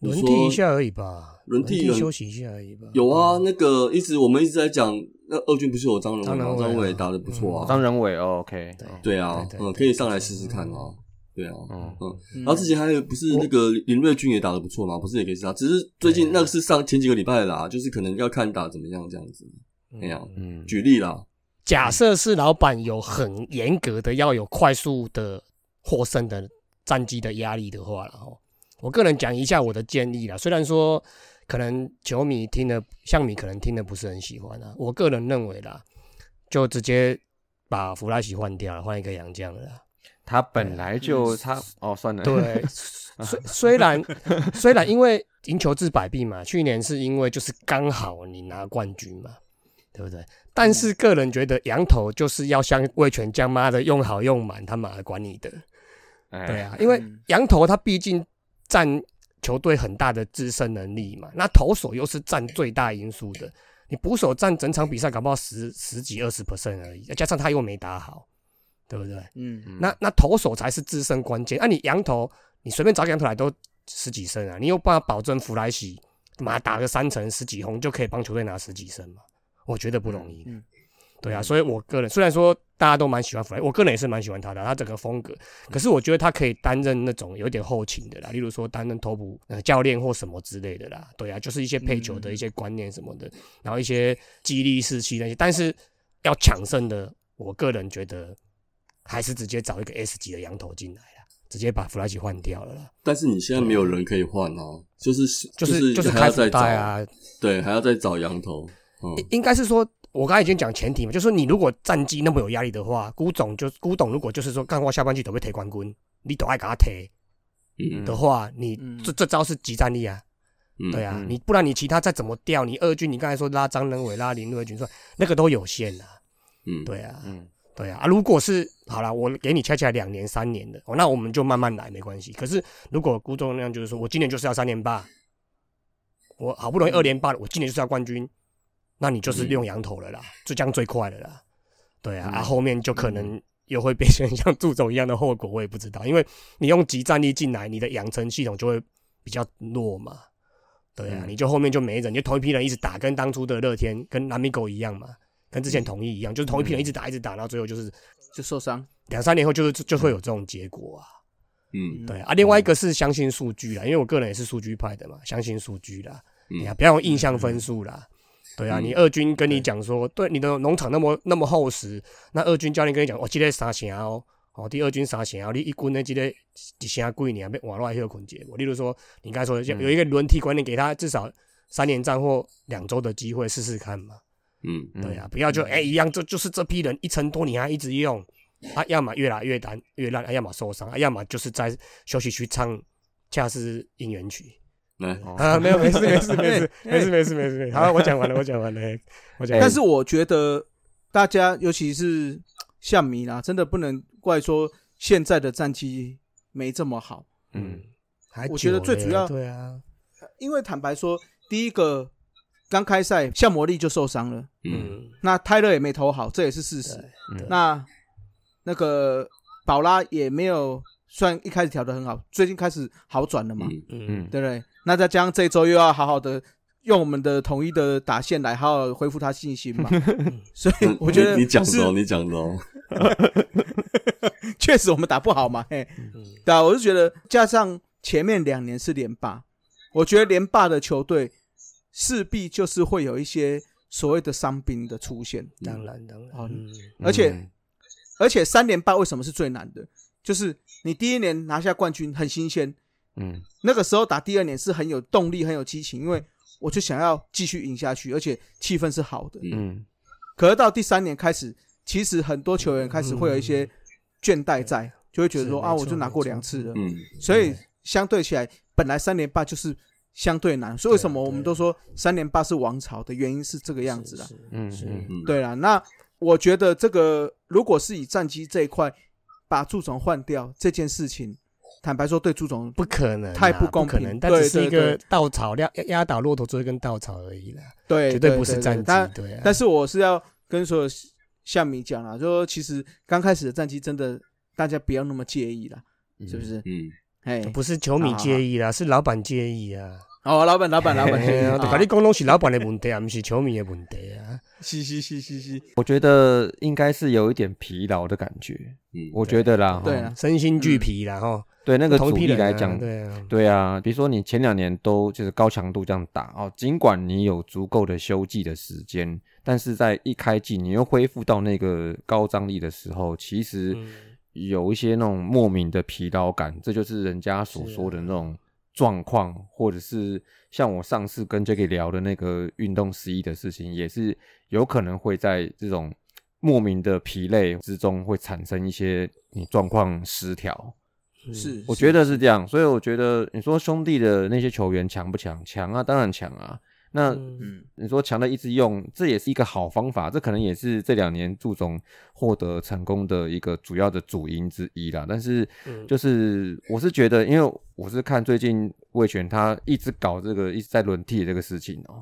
轮替一下而已吧，轮替轮休息一下而已吧。有啊，那个一直我们一直在讲，那二军不是有张仁伟吗？张仁伟打的不错啊，张仁伟哦，OK，对啊，嗯，可以上来试试看啊，对啊，嗯嗯，嗯然后之前还有不是那个林瑞军也打的不错嘛，不是也可以上，只是最近那个是上前几个礼拜的啦，就是可能要看打怎么样这样子，那样嗯，举例啦，假设是老板有很严格的要有快速的获胜的战绩的压力的话了哈，我个人讲一下我的建议啦。虽然说可能球迷听的，像你可能听的不是很喜欢啊，我个人认为啦，就直接把弗拉西换掉了，换一个洋将了啦。他本来就他哦，算了，对，虽虽然虽然因为赢球治百病嘛，去年是因为就是刚好你拿冠军嘛，对不对？但是个人觉得羊头就是要像魏全将妈的用好用满，他妈的管你的，哎对，啊，因为嗯羊头他毕竟占球队很大的自身能力嘛，那投手又是占最大因素的。你捕手占整场比赛搞不好十十几二十 percent 而已，加上他又没打好，对不对？嗯，那那投手才是自身关键。啊，你羊头，你随便找个羊头来都十几胜啊，你有办法保证弗莱西马打个三成十几轰就可以帮球队拿十几胜吗？我觉得不容易。嗯对啊，所以我个人虽然说大家都蛮喜欢弗莱，我个人也是蛮喜欢他的，他整个风格。可是我觉得他可以担任那种有点后勤的啦，例如说担任头部呃教练或什么之类的啦。对啊，就是一些配球的一些观念什么的，然后一些激励士气那些。但是要抢胜的，我个人觉得还是直接找一个 S 级的羊头进来啦，直接把弗莱奇换掉了啦。但是你现在没有人可以换哦，就是就是就是还要再找开福袋，啊，对，还要再找羊头。应该是说，我刚才已经讲前提嘛，就是说你如果战绩那么有压力的话，古总就古董如果就是说干话下半季都会推冠军，你都爱给他推嗯。的话，你嗯。这这招是集战力啊，嗯，对啊，嗯。你不然你其他再怎么调，你二军你刚才说拉张仁伟、拉林瑞军说那个都有限啊，嗯，对啊，嗯。对啊，啊如果是好了，我给你掐起来两年、三年的，哦，那我们就慢慢来，没关系。可是如果古总那样，就是说我今年就是要三连霸，我好不容易二连霸了，我今年就是要冠军，那你就是用羊头了啦，就这样最快了啦。对啊，啊后面就可能又会变成像祝总一样的后果，我也不知道，因为你用集战力进来，你的养成系统就会比较弱嘛。对啊，嗯。你就后面就没人，你就同一批人一直打，跟当初的乐天跟南米狗一样嘛，跟之前统一一样，就是同一批人一直打一直打，然后最后就是就受伤，两三年后就是就就会有这种结果啊。嗯。对啊，另外一个是相信数据啦，因为我个人也是数据派的嘛，相信数据啦，嗯。你啊不要用印象分数啦。对啊，嗯。你二军跟你讲说，对你的农场那么那么厚实，那二军教练跟你讲，哦，这个三成哦，哦，第二军三成哦，你一军的这个一成贵你啊，被往外休捆结。我例如说，你刚才说有一个轮替观念，给他至少三连战或两周的机会试试看嘛。嗯嗯。对啊，不要就哎、一样，这就是这批人一成多，你还一直用啊，要么越来越难越烂，啊要么受伤，啊要么就是在休息区唱恰是应援曲啊，没有没事没事没事 没事没事没事没事，好，我讲完了我讲完了，我讲，但是我觉得大家尤其是像迷啦，真的不能怪说现在的战绩没这么好，嗯。还我觉得最主要对啊，因为坦白说，第一个刚开赛向魔力就受伤了，嗯。嗯，那泰勒也没投好，这也是事实。嗯。那那个宝拉也没有算一开始调的很好，最近开始好转了嘛，嗯。嗯。嗯。对不对？那再加上这一周又要好好的用我们的统一的打线来好好恢复他信心嘛，所以嗯我觉得你你讲是的哦，你讲的哦，确实我们打不好嘛，嘿，嗯。对啊，我是觉得加上前面两年是连霸，我觉得连霸的球队势必就是会有一些所谓的伤兵的出现，当然当然，好嗯。而且嗯。而且三连霸为什么是最难的？就是你第一年拿下冠军很新鲜，嗯。那个时候打第二年是很有动力、很有激情，因为我就想要继续赢下去，而且气氛是好的。嗯。可是到第三年开始，其实很多球员开始会有一些倦怠在，就会觉得说啊，我就拿过两次了，嗯。所以相对起来，本来三连霸就是相对难。所以为什么我们都说三连霸是王朝的原因是这个样子啦。嗯是。嗯嗯，对啦，那我觉得这个如果是以战机这一块把祝总换掉这件事情，坦白说对朱总不可能啊，太不公可能，它平对是一个稻草压压倒骆驼最后一根稻草而已啦，对绝对不是战绩但，对啊，但是我是要跟所有下米讲啦，就说其实刚开始的战绩真的大家不要那么介意啦，是不是？嗯哎，不是球迷介意啦，是老板介意啊。哦，老板，老板，老板跟你讲拢是老板的问题啊，不是球迷的问题啊。是是是是是，我觉得应该是有一点疲劳的感觉，嗯，我觉得啦，哈对啊。身心俱疲啦，吼。对那个主力来讲，对啊，对啊，比如说你前两年都就是高强度这样打哦，尽管你有足够的休季的时间，但是在一开季你又恢复到那个高张力的时候，其实嗯。有一些那种莫名的疲劳感，这就是人家所说的那种状况，或者是像我上次跟 Jacky 聊的那个运动失忆的事情，也是有可能会在这种莫名的疲累之中会产生一些你状况失调。是，我觉得是这样，所以我觉得你说兄弟的那些球员强不强？强啊，当然强啊。那你说强的一直用，这也是一个好方法，这可能也是这两年祝总获得成功的一个主要的主因之一啦。但是嗯。就是我是觉得，因为我是看最近魏权他一直搞这个一直在轮替这个事情哦、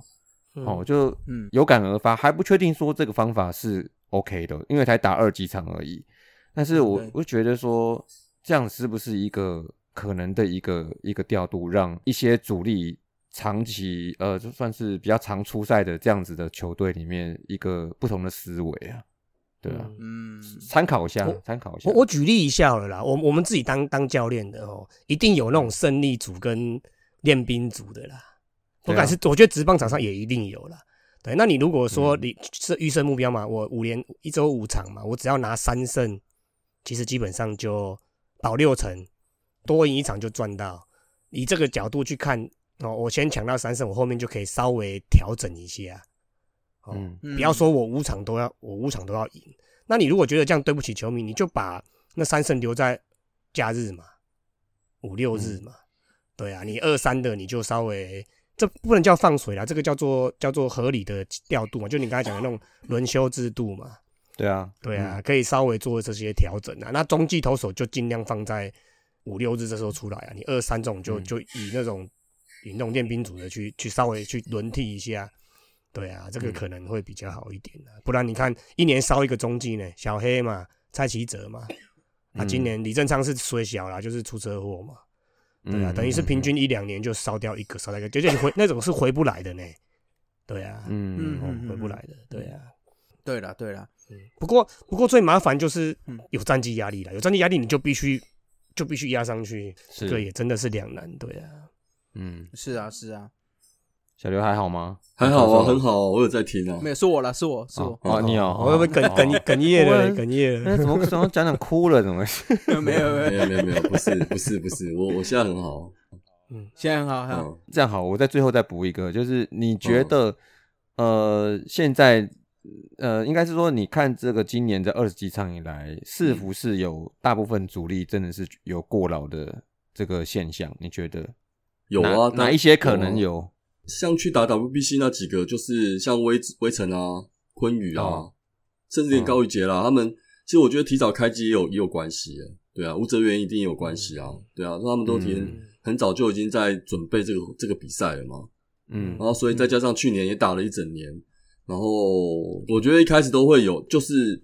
嗯。哦，就嗯。有感而发，还不确定说这个方法是 OK 的，因为才打二几场而已。但是我对。我觉得说这样是不是一个可能的一个一个调度，让一些主力长期呃就算是比较常出赛的这样子的球队里面一个不同的思维啊，对啊，嗯参考一下，参考一下。我我举例一下好了啦，我我们自己当当教练的哦，一定有那种胜利组跟练兵组的啦。不管是我觉得职棒场上也一定有啦。对，那你如果嗯说你是预设目标嘛，我五连一周五场嘛，我只要拿三胜，其实基本上就保六成，多赢一场就赚到。以这个角度去看哦，我先抢到三胜，我后面就可以稍微调整一下。哦，嗯嗯不要说我五场都要，我五场都要赢。那你如果觉得这样对不起球迷，你就把那三胜留在假日嘛，五六日嘛。对啊，你二三的你就稍微，这不能叫放水啦，这个叫做叫做合理的调度嘛，就你刚才讲的那种轮休制度嘛。对啊，对啊，可以稍微做这些调整啊。那中继投手就尽量放在五六日这时候出来啊。你二三这种就嗯就以那种以那种练兵组的去去稍微去轮替一下。对啊，这个嗯可能会比较好一点啊。不然你看一年烧一个中继呢，小黑嘛，蔡奇哲嘛，啊，嗯今年李正昌是虽小啦，就是出车祸嘛。对啊，嗯等于是平，均一两年就烧掉一个，烧掉一个，就就你回那种是回不来的呢。对啊，嗯嗯哦嗯回不来的。对啊。对了对了，不过不过最麻烦就是嗯有战绩压力了，有战绩压力你就必须就必须压上去，是这个也真的是两难，对啊。嗯，是啊是啊，小刘还好吗？还好啊，很好，我有在听啊没。有是我啦，是我是我，哦，你哦，我会不会哽哦哽哽咽了嘞？我哽咽了。那怎么怎么讲讲哭了？怎么？没 有没有，没有没有没有，不是不是不是，我我现在很好。嗯现在很好，很好，嗯，这样好，我在最后再补一个，就是你觉嗯得，呃，现在，呃，应该是说，你看这个今年这二十几场以来，是嗯不是有大部分主力真的是有过劳的这个现象？你觉得哪有啊，哪一些可能啊？有？像去打 WBC 那几个，就是像威威城啊、昆宇啊，哦甚至连高宇杰啦，他们其实我觉得提早开机也有也有关系啊。对啊，吴哲源一定也有关系啊。对啊，他们都提前嗯很早就已经在准备这个这个比赛了嘛。嗯然后所以再加上去年也打了一整年，然后我觉得一开始都会有，就是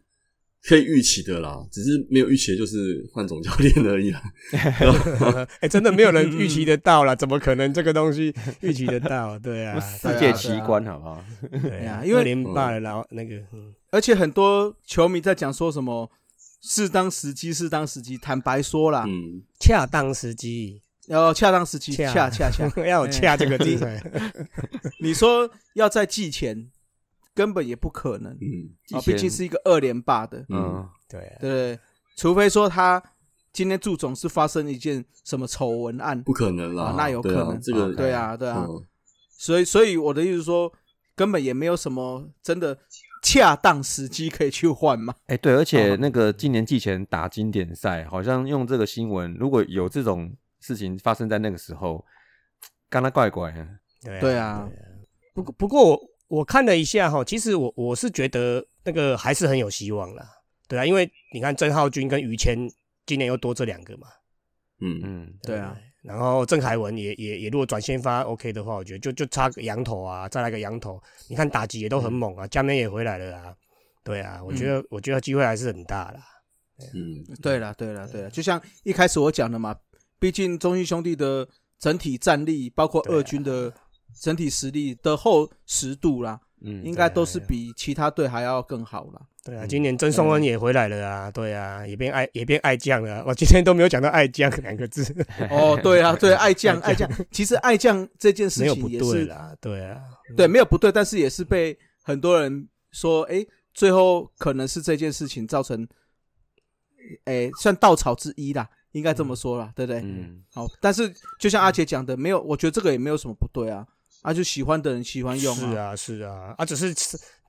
可以预期的啦，只是没有预期的就是换总教练而已啦。哎，真的没有人预期得到啦，怎么可能这个东西预期得到？对啊，世界奇观，好不好？对啊，啊因为二连霸的老那个，嗯而且很多球迷在讲说什么适当时机，适当时机。坦白说啦，嗯，恰当时机，要恰当时机，恰恰恰恰。要有恰这个字。你说要在季前，根本也不可能。嗯啊，毕竟是一个二连霸的，嗯，对啊，对？除非说他今天祝总是发生一件什么丑闻案，不可能啦，啊那有可能。这个对啊，对啊。嗯。所以，所以我的意思是说，根本也没有什么真的恰当时机可以去换嘛。哎、对，而且哦。那个今年季前打经典赛，好像用这个新闻，如果有这种事情发生在那个时候，刚刚怪怪的。对啊。对啊，不过不过我我看了一下哈，其实我我是觉得那个还是很有希望啦。对啊，因为你看郑浩君跟于谦今年又多这两个嘛，嗯嗯，对啊。然后郑凯文也也也如果转先发 OK 的话，我觉得就就差个羊头啊，再来个羊头。你看打击也都很猛啊，加冕也回来了啊。对啊，我觉得、我觉得机会还是很大啦。嗯，对了，对了，对了，就像一开始我讲的嘛，毕竟中信兄弟的整体战力，包括二军的整体实力的厚实度啦，嗯应该都是比其他队还要更好啦。对啊，嗯。今年曾松恩也回来了啊，对啊，也变爱也变爱将了啊。我今天都没有讲到爱将两个字，哦，对啊，对，爱将，爱将，其实爱将这件事没有不情也是对啦，对啊，对，没有不对，但是也是被很多人说，哎，最后可能是这件事情造成，哎，算稻草之一啦，应该这么说啦，对不对？嗯，好，但是就像阿杰讲的，没有，我觉得这个也没有什么不对啊，啊，就喜欢的人喜欢用是啊是啊，啊只是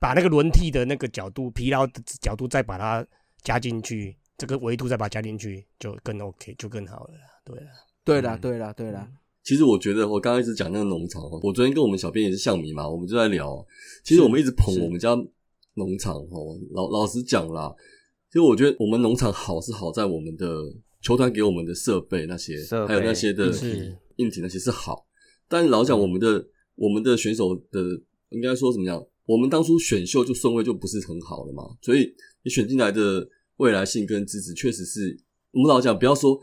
把那个轮替的那个角度、疲劳的角度再把它加进去，这个维度再把它加进去，就更 OK，就更好了。对啊，对啦，嗯。对啦，对啦，其实我觉得我刚刚一直讲那个农场哦，我昨天跟我们小编也是象迷嘛，我们就在聊，其实我们一直捧我们家农场哦，老老实讲啦，其实我觉得我们农场好是好在我们的球团给我们的设备那些，还有那些的是硬体那些是好，但老讲我们的我们的选手的应该说怎么样？我们当初选秀就顺位就不是很好了嘛，所以你选进来的未来性跟资质确实是，我们老讲不要说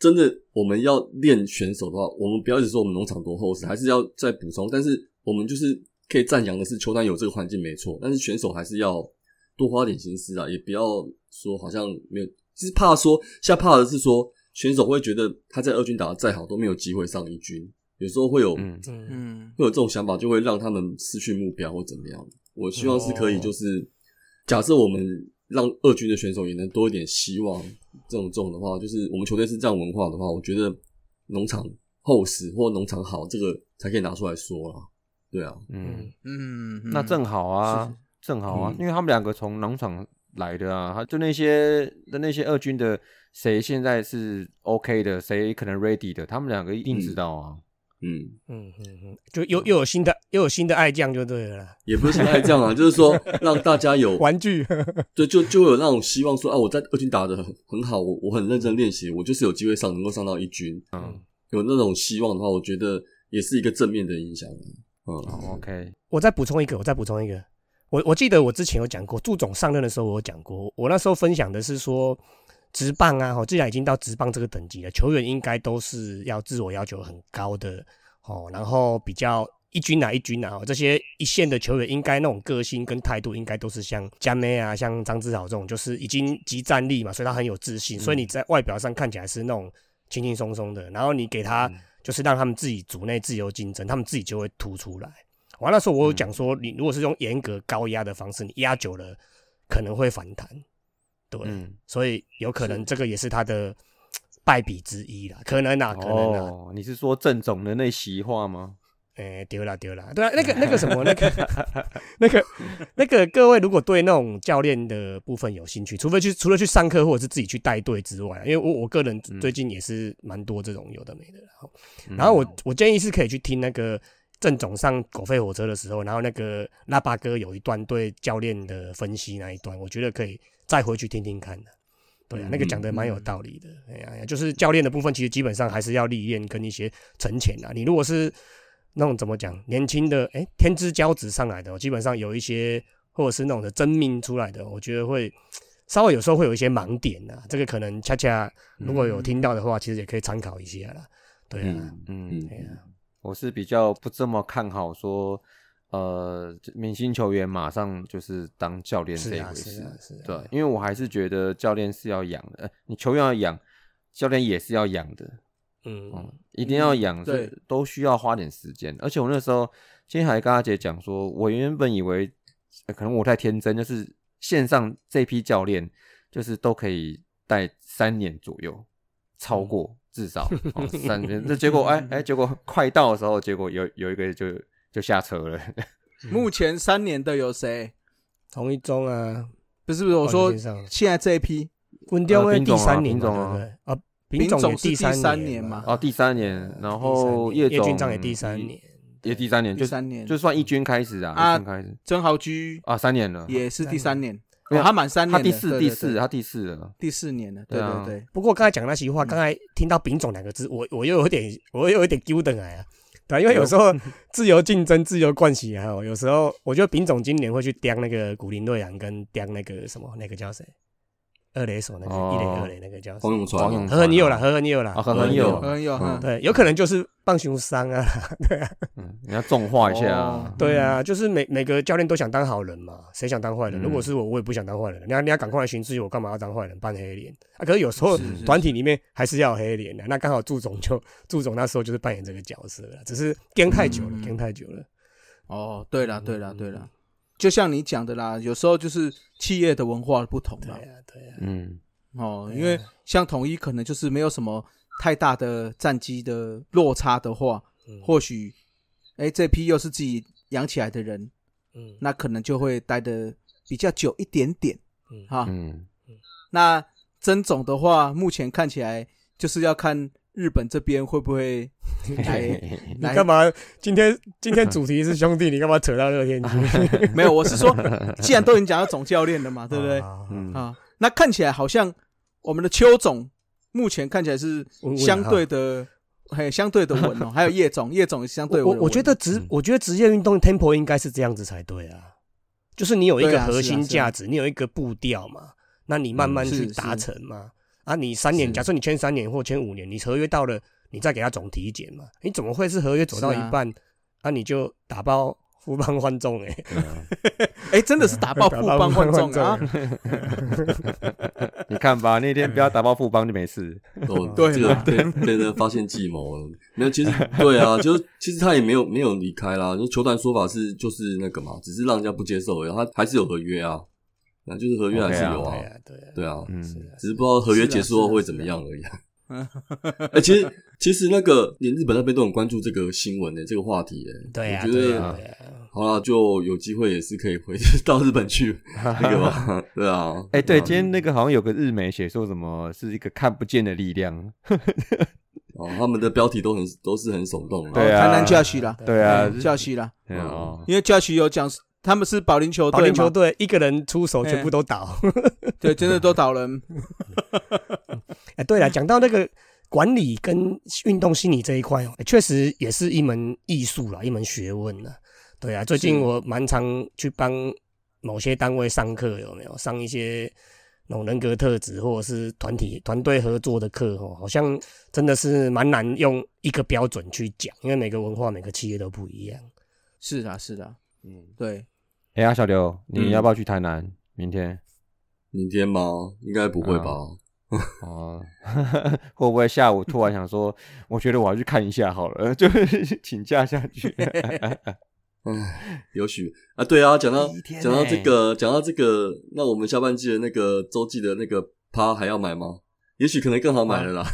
真的我们要练选手的话，我们不要一直说我们农场多厚实，还是要再补充。但是我们就是可以赞扬的是球团有这个环境没错，但是选手还是要多花点心思啊，也不要说好像没有，就是怕说现在怕的是说选手会觉得他在二军打的再好都没有机会上一军，有时候会有、嗯。嗯。嗯，会有这种想法，就会让他们失去目标或怎么样。我希望是可以，就是、假设我们让二军的选手也能多一点希望，这种这种的话，就是我们球队是这样文化的话，我觉得农场厚实或农场好，这个才可以拿出来说啊。对啊，嗯，嗯，那正好啊，正好啊，因为他们两个从农场来的啊，他就那些的那些二军的谁现在是 OK 的，谁可能 ready 的，他们两个一定知道啊。嗯，嗯。嗯嗯，就又又有新的又有新的爱将就对了啦，也不是现在这样啊，就是说让大家有玩具，对，就就会有那种希望说啊，我在二军打的很很好，我我很认真练习，我就是有机会上，能够上到一军，嗯。有那种希望的话，我觉得也是一个正面的影响。嗯，好，OK，我再补充一个，我再补充一个。我我记得我之前有讲过，祝总上任的时候我有讲过，我那时候分享的是说，职棒啊，哦，既然已经到职棒这个等级了，球员应该都是要自我要求很高的哦，然后比较一军啊一军啊，哦这些一线的球员应该那种个性跟态度，应该都是像江妹啊，像张志豪这种，就是已经集战力嘛，所以他很有自信，所以你在外表上看起来是那种轻轻松松的，然后你给他就是让他们自己组内自由竞争，他们自己就会突出来。完那时候我有讲说，你如果是用严格高压的方式，你压久了可能会反弹，对，嗯，所以有可能这个也是他的败笔之一啦，可能啊，可能啊，哦，你是说郑总的那席话吗？哎、丢啦丢啦，对啊，那个那个什么，那个那 个那个，各位如果对那种教练的部分有兴趣，除非去除了去上课或者是自己去带队之外，因为我我个人最近也是蛮多这种有的没的，然后然后我我建议是可以去听那个郑总上狗吠火车的时候，然后那个拉巴哥有一段对教练的分析那一段，我觉得可以再回去听听看的。对啊，那个讲的蛮有道理的。哎呀、就是教练的部分，其实基本上还是要历练跟一些沉潜啊。你如果是那种怎么讲，年轻的哎天之骄子上来的、哦，基本上有一些或者是那种的真命出来的，我觉得会稍微有时候会有一些盲点呐、这个可能恰恰如果有听到的话，其实也可以参考一下啦。对啊，嗯嗯，哎呀、我是比较不这么看好说，呃，明星球员马上就是当教练这一回事。是啊是啊，对，因为我还是觉得教练是要养的，呃，你球员要养，教练也是要养的，嗯嗯，一定要养，对都需要花点时间。而且我那时候今天还跟阿杰讲说，我原本以为、呃可能我太天真，就是线上这批教练就是都可以带三年左右，超过至少、哦、三年。那结果哎哎，结果快到的时候，结果有有一个就就下车了。目前三年的有谁？同一中啊，不是不是，我说现在这一批。温雕会第三年对不对？啊，丙总也丙总是第三三年嘛。嘛，哦，第三年，然后叶叶军长也第三年，也第三年，就第三年。就算一军开始啊，啊一军开始。曾豪居啊，三年了，也是第三年，没有哦他满三年，他第四第四，他第四了。第四年了，对对啊。对对，不过刚才讲那些话，刚才听到“丙种”两个字，我我又有点，我又有点丢等来啊。对啊，因为有时候 自由竞争、自由惯习，还有有时候，我觉得丙总今年会去盯那个古林瑞阳，跟盯那个什么，那个叫谁？二垒手那个哦。一垒、二垒那个叫谁黄？永传。啊，黄永和和你有了，呵呵你有了啊，，和很有，很有，嗯对，有可能就是棒球伤啊，对啊，嗯，你要重化一下哦。啊。对啊，就是每每个教练都想当好人嘛，谁想当坏人？嗯。如果是我，我也不想当坏人。你要你要赶快来寻自己我干嘛？要当坏人扮黑脸。啊？可是有时候团体里面还是要有黑脸的，那刚好祝总就 祝总那时候就是扮演这个角色了，只是跟太久了，嗯。跟太久了。哦，对了对了对了，就像你讲的啦，有时候就是企业的文化不同啦，对啊，对啊，嗯，哦，因为像统一可能就是没有什么太大的战绩的落差的话，嗯。或许，哎，这批又是自己养起来的人，嗯。那可能就会待的比较久一点点嗯。哈。嗯，那曾总的话，目前看起来就是要看日本这边会不会 来你来干嘛？今天今天主题是兄弟，你干嘛扯到乐天去？没有，我是说，既然都已经讲到总教练了嘛，对不对？啊嗯啊，那看起来好像我们的邱总目前看起来是相对的，嘿，相对的稳哦。还有叶总，叶总也是相对稳。我我觉得职嗯，我觉得职业运动 tempo 应该是这样子才对啊，就是你有一个核心价值，你有一个步调嘛，那你慢慢去达成嘛。啊，你三年，假设你签三年或签五年，你合约到了，你再给他总体检嘛。你怎么会是合约走到一半，啊你就打包富邦换中哎、哎，真的是打包富邦换众啊！你看吧，那天不要打包富邦就没事。哦，对这个被被人发现计谋了。没有，其实对啊，就是其实他也没有没有离开啦。就球团说法是就是那个嘛，只是让人家不接受而已。他还是有合约啊，那就是合约还是有啊。对啊，对啊，对啊，嗯，只是不知道合约结束后会怎么样而已、啊。哎、其实其实那个连日本那边都很关注这个新闻的、这个话题哎、对啊，我觉得、对啊，对啊。好了，就有机会也是可以回 到日本去 那个吧。对啊，哎，对，啊今天那个好像有个日媒写说什么是一个看不见的力量。哦，他们的标题都很都是很耸动的。对啊台南教习啦，对啊，教习啦，对啊哦因为教习有讲他们是保龄球保队保，龄球队一个人出手哎全部都倒。对，真的都倒人。哎，对了，讲到那个管理跟运动心理这一块哦，哎确实也是一门艺术啦，一门学问啦。对啊，最近我蛮常去帮某些单位上课，有没有上一些那种人格特质或者是团体团队合作的课哦，好像真的是蛮难用一个标准去讲，因为每个文化、每个企业都不一样。是啊，是啊，嗯，对，哎呀，小刘，你嗯要不要去台南？明天明天吗？应该不会吧？哦，会不会下午突然想说，我觉得我要去看一下好了，就请假下去。唉，有许啊，对啊，讲到讲到这欸个，讲到这个，那我们下半季的那个洲际的那个趴还要买吗？也许可能更好买了啦。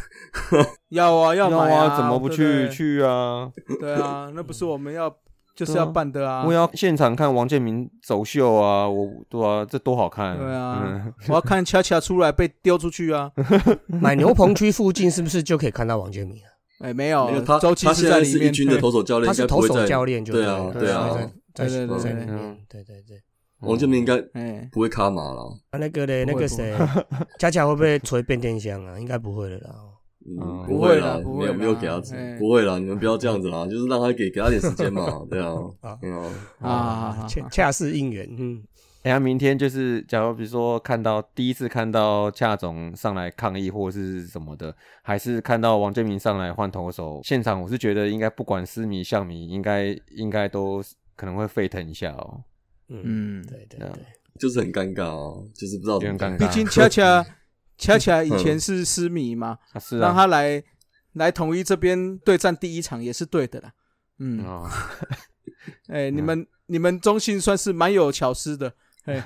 要啊，要买啊，怎么不去去啊？对啊，那不是我们要就是要办的啊我。要现场看王建民走秀啊！我对啊，这多好看！对啊嗯，我要看恰恰出来被丢出去啊！买牛棚区附近是不是就可以看到王建民啊？哎，没有因为，他周琦他现在在里面。军的投手教练，他是投手教练就对啊对啊在在对对对对在里面，对对对。王建民应该哎，不会卡马了。啊，那个嘞，那个谁，恰恰会不会锤变电箱啊？应该不会了啦。嗯，嗯不不会啦，没有没有给他不会啦，你们不要这样子啦，就是让他给给他点时间嘛，对啊啊，嗯。啊，啊，恰恰是应援，嗯，哎呀，明天就是，假如比如说看到第一次看到恰总上来抗议或是什么的，还是看到王建民上来换投手，现场我是觉得应该不管私迷象迷，应该应该都可能会沸腾一下哦。嗯，嗯，对啊对对对，就是很尴尬哦，就是不知道怎么讲有点尴尬毕竟恰恰 恰恰以前是失迷嘛，啊，是让啊，他来来统一这边对战第一场也是对的啦。嗯，哦，哎，你们你们中信算是蛮有巧思的。哎，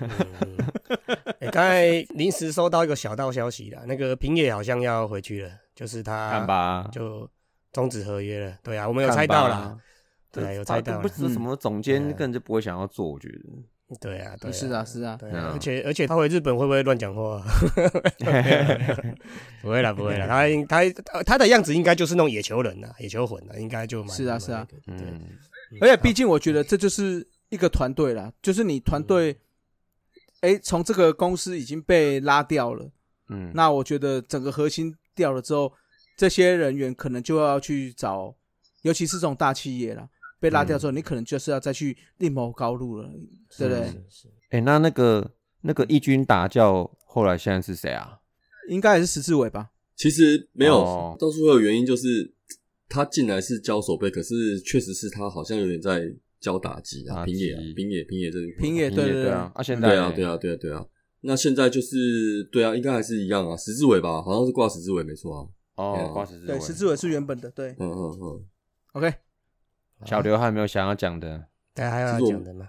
刚才临时收到一个小道消息啦，那个平野好像要回去了，就是他看吧，就终止合约了。对啊，我们有猜到吧啦。对啊有猜到啦不是什么总监嗯根本就不会想要做，我觉得。对啊，对啊，是啊，是啊，对啊而且而且他回日本会不会乱讲话？不会啦，不会啦，他应他他的样子应该就是那种野球人呐，野球魂呐，应该就蛮是啊是啊，对，嗯，而且毕竟我觉得这就是一个团队啦，就是你团队，哎，从这个公司已经被拉掉了，嗯，那我觉得整个核心掉了之后，这些人员可能就要去找，尤其是这种大企业啦，被拉掉之后，你可能就是要再去另谋高路了，对不对？是是。哎，那那个那个义军打教后来现在是谁啊？应该也是十字伟吧？其实没有哦，到处会有原因，就是他进来是教手背，可是确实是他好像有点在教打击啊，平野啊平野平野这一平野对对对。啊，啊现在对啊对啊对啊对啊。那现在就是对啊，应该还是一样啊，十字伟吧，好像是挂十字伟没错啊。对哦啊，挂石对，十字伟是原本的，对。嗯嗯嗯，，OK，小刘还有没有想要讲的？大家还有其实我要讲的吗？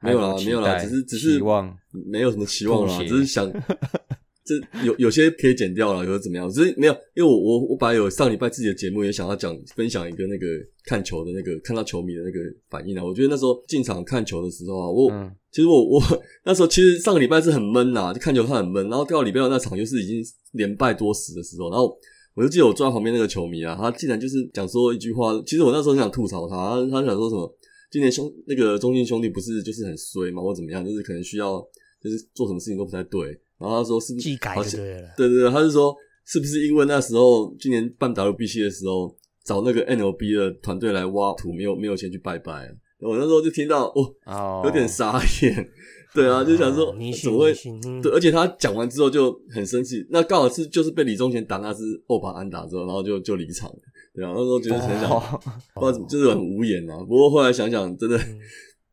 没有啦没有啦只是只是期望没有什么期望啦只是想 这有有些可以剪掉了，有的怎么样？只是没有，因为我我我本来有上礼拜自己的节目也想要讲分享一个那个看球的那个看到球迷的那个反应啊。我觉得那时候进场看球的时候啊，我、嗯其实我我那时候其实上个礼拜是很闷呐、就看球看很闷，然后到礼拜六那场又是已经连败多时的时候，然后我就记得我坐在旁边那个球迷啊，他竟然就是讲说一句话，其实我那时候很想吐槽他，他他想说什么？今年兄那个中信兄弟不是就是很衰嘛，或怎么样，就是可能需要就是做什么事情都不太对。然后他说是不是技改对了。对对对，他是说是不是因为那时候今年办 WBC 的时候找那个 NLB 的团队来挖土，没有没有钱去拜拜啊？我那时候就听到哦，哦有点傻眼。对啊，就想说哦迷信怎么会对，而且他讲完之后就很生气，那刚好是就是被李宗贤打那只欧巴安打之后，然后就就离场了。对啊，那时候觉得很想、哦不知道怎么，就是很无言啊。不过后来想想，真的嗯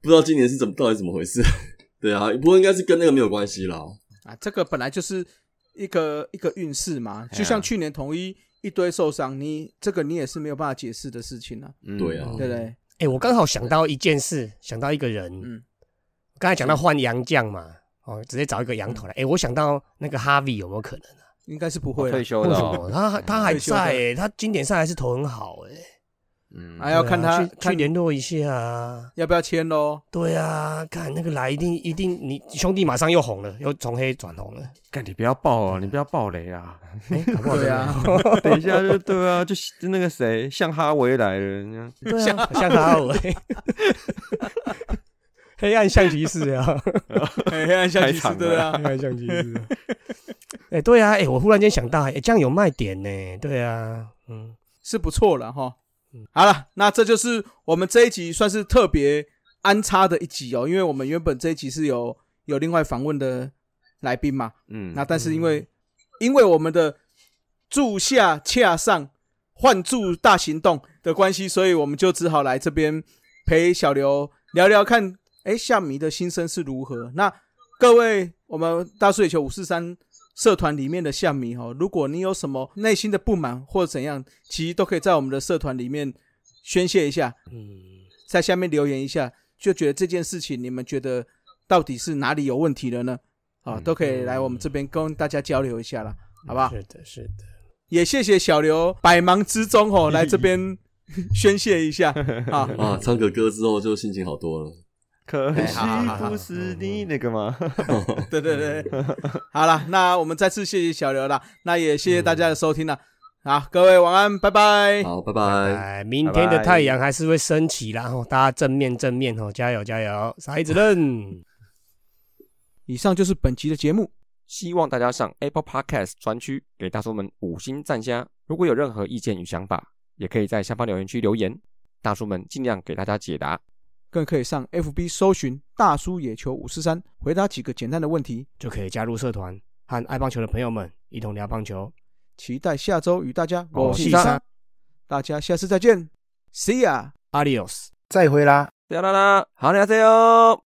不知道今年是怎么到底怎么回事。对啊，不过应该是跟那个没有关系啦。啊，这个本来就是一个一个运势嘛，就像去年统一一堆受伤，你这个你也是没有办法解释的事情啊，嗯对啊对不对？哎、我刚好想到一件事，想到一个人。嗯，刚才讲到换洋将嘛，哦，直接找一个洋头来。哎、我想到那个哈维有没有可能啊？应该是不会退休的哦，他还他还在、欸，他经典赛还是投很好哎、嗯还要看他去联络一下啊。要不要签喽？对啊，看那个来一定一定，你兄弟马上又红了，又从黑转红了。干你不要爆哦，你不要爆雷啊！哎、好对啊，等一下就对啊，就就那个谁，像哈维来了，人家对啊，像哈维，黑暗象棋士 啊，黑暗象棋士对啊。黑，暗象棋士。哎、对啊，哎、我忽然间想到，哎、这样有卖点呢。对啊，嗯，是不错了哈。嗯。好了，那这就是我们这一集算是特别安插的一集哦，因为我们原本这一集是有有另外访问的来宾嘛，嗯，那但是因为因为我们的住下恰上换住大行动的关系，所以我们就只好来这边陪小刘聊聊看，哎，夏迷的心声是如何。那各位，我们大数野球五四三社团里面的夏迷哈，如果你有什么内心的不满或者怎样，其实都可以在我们的社团里面宣泄一下，嗯，在下面留言一下，就觉得这件事情你们觉得到底是哪里有问题了呢？啊，嗯都可以来我们这边跟大家交流一下啦，好不好？是的，是的。也谢谢小刘百忙之中哦来这边 宣泄一下啊。啊，唱个歌之后就心情好多了。可惜不是你那个吗？对对对，好了，那我们再次谢谢小刘了，那也谢谢大家的收听了。好，各位晚安，拜拜。好，拜拜。哎，明天的太阳还是会升起啦，哦，大家正面正面哦，加油加油，傻孩子认。以上就是本期的节目，希望大家上 Apple Podcast 专区给大叔们五星赞加。如果有任何意见与想法，也可以在下方留言区留言，大叔们尽量给大家解答。更可以上 FB 搜寻“大叔野球五四三”，回答几个简单的问题。就可以加入社团，和爱棒球的朋友们一同聊棒球。期待下周与大家我是是三大家下次再见，See ya。Adios。再会啦。啦啦啦，好，大家加油！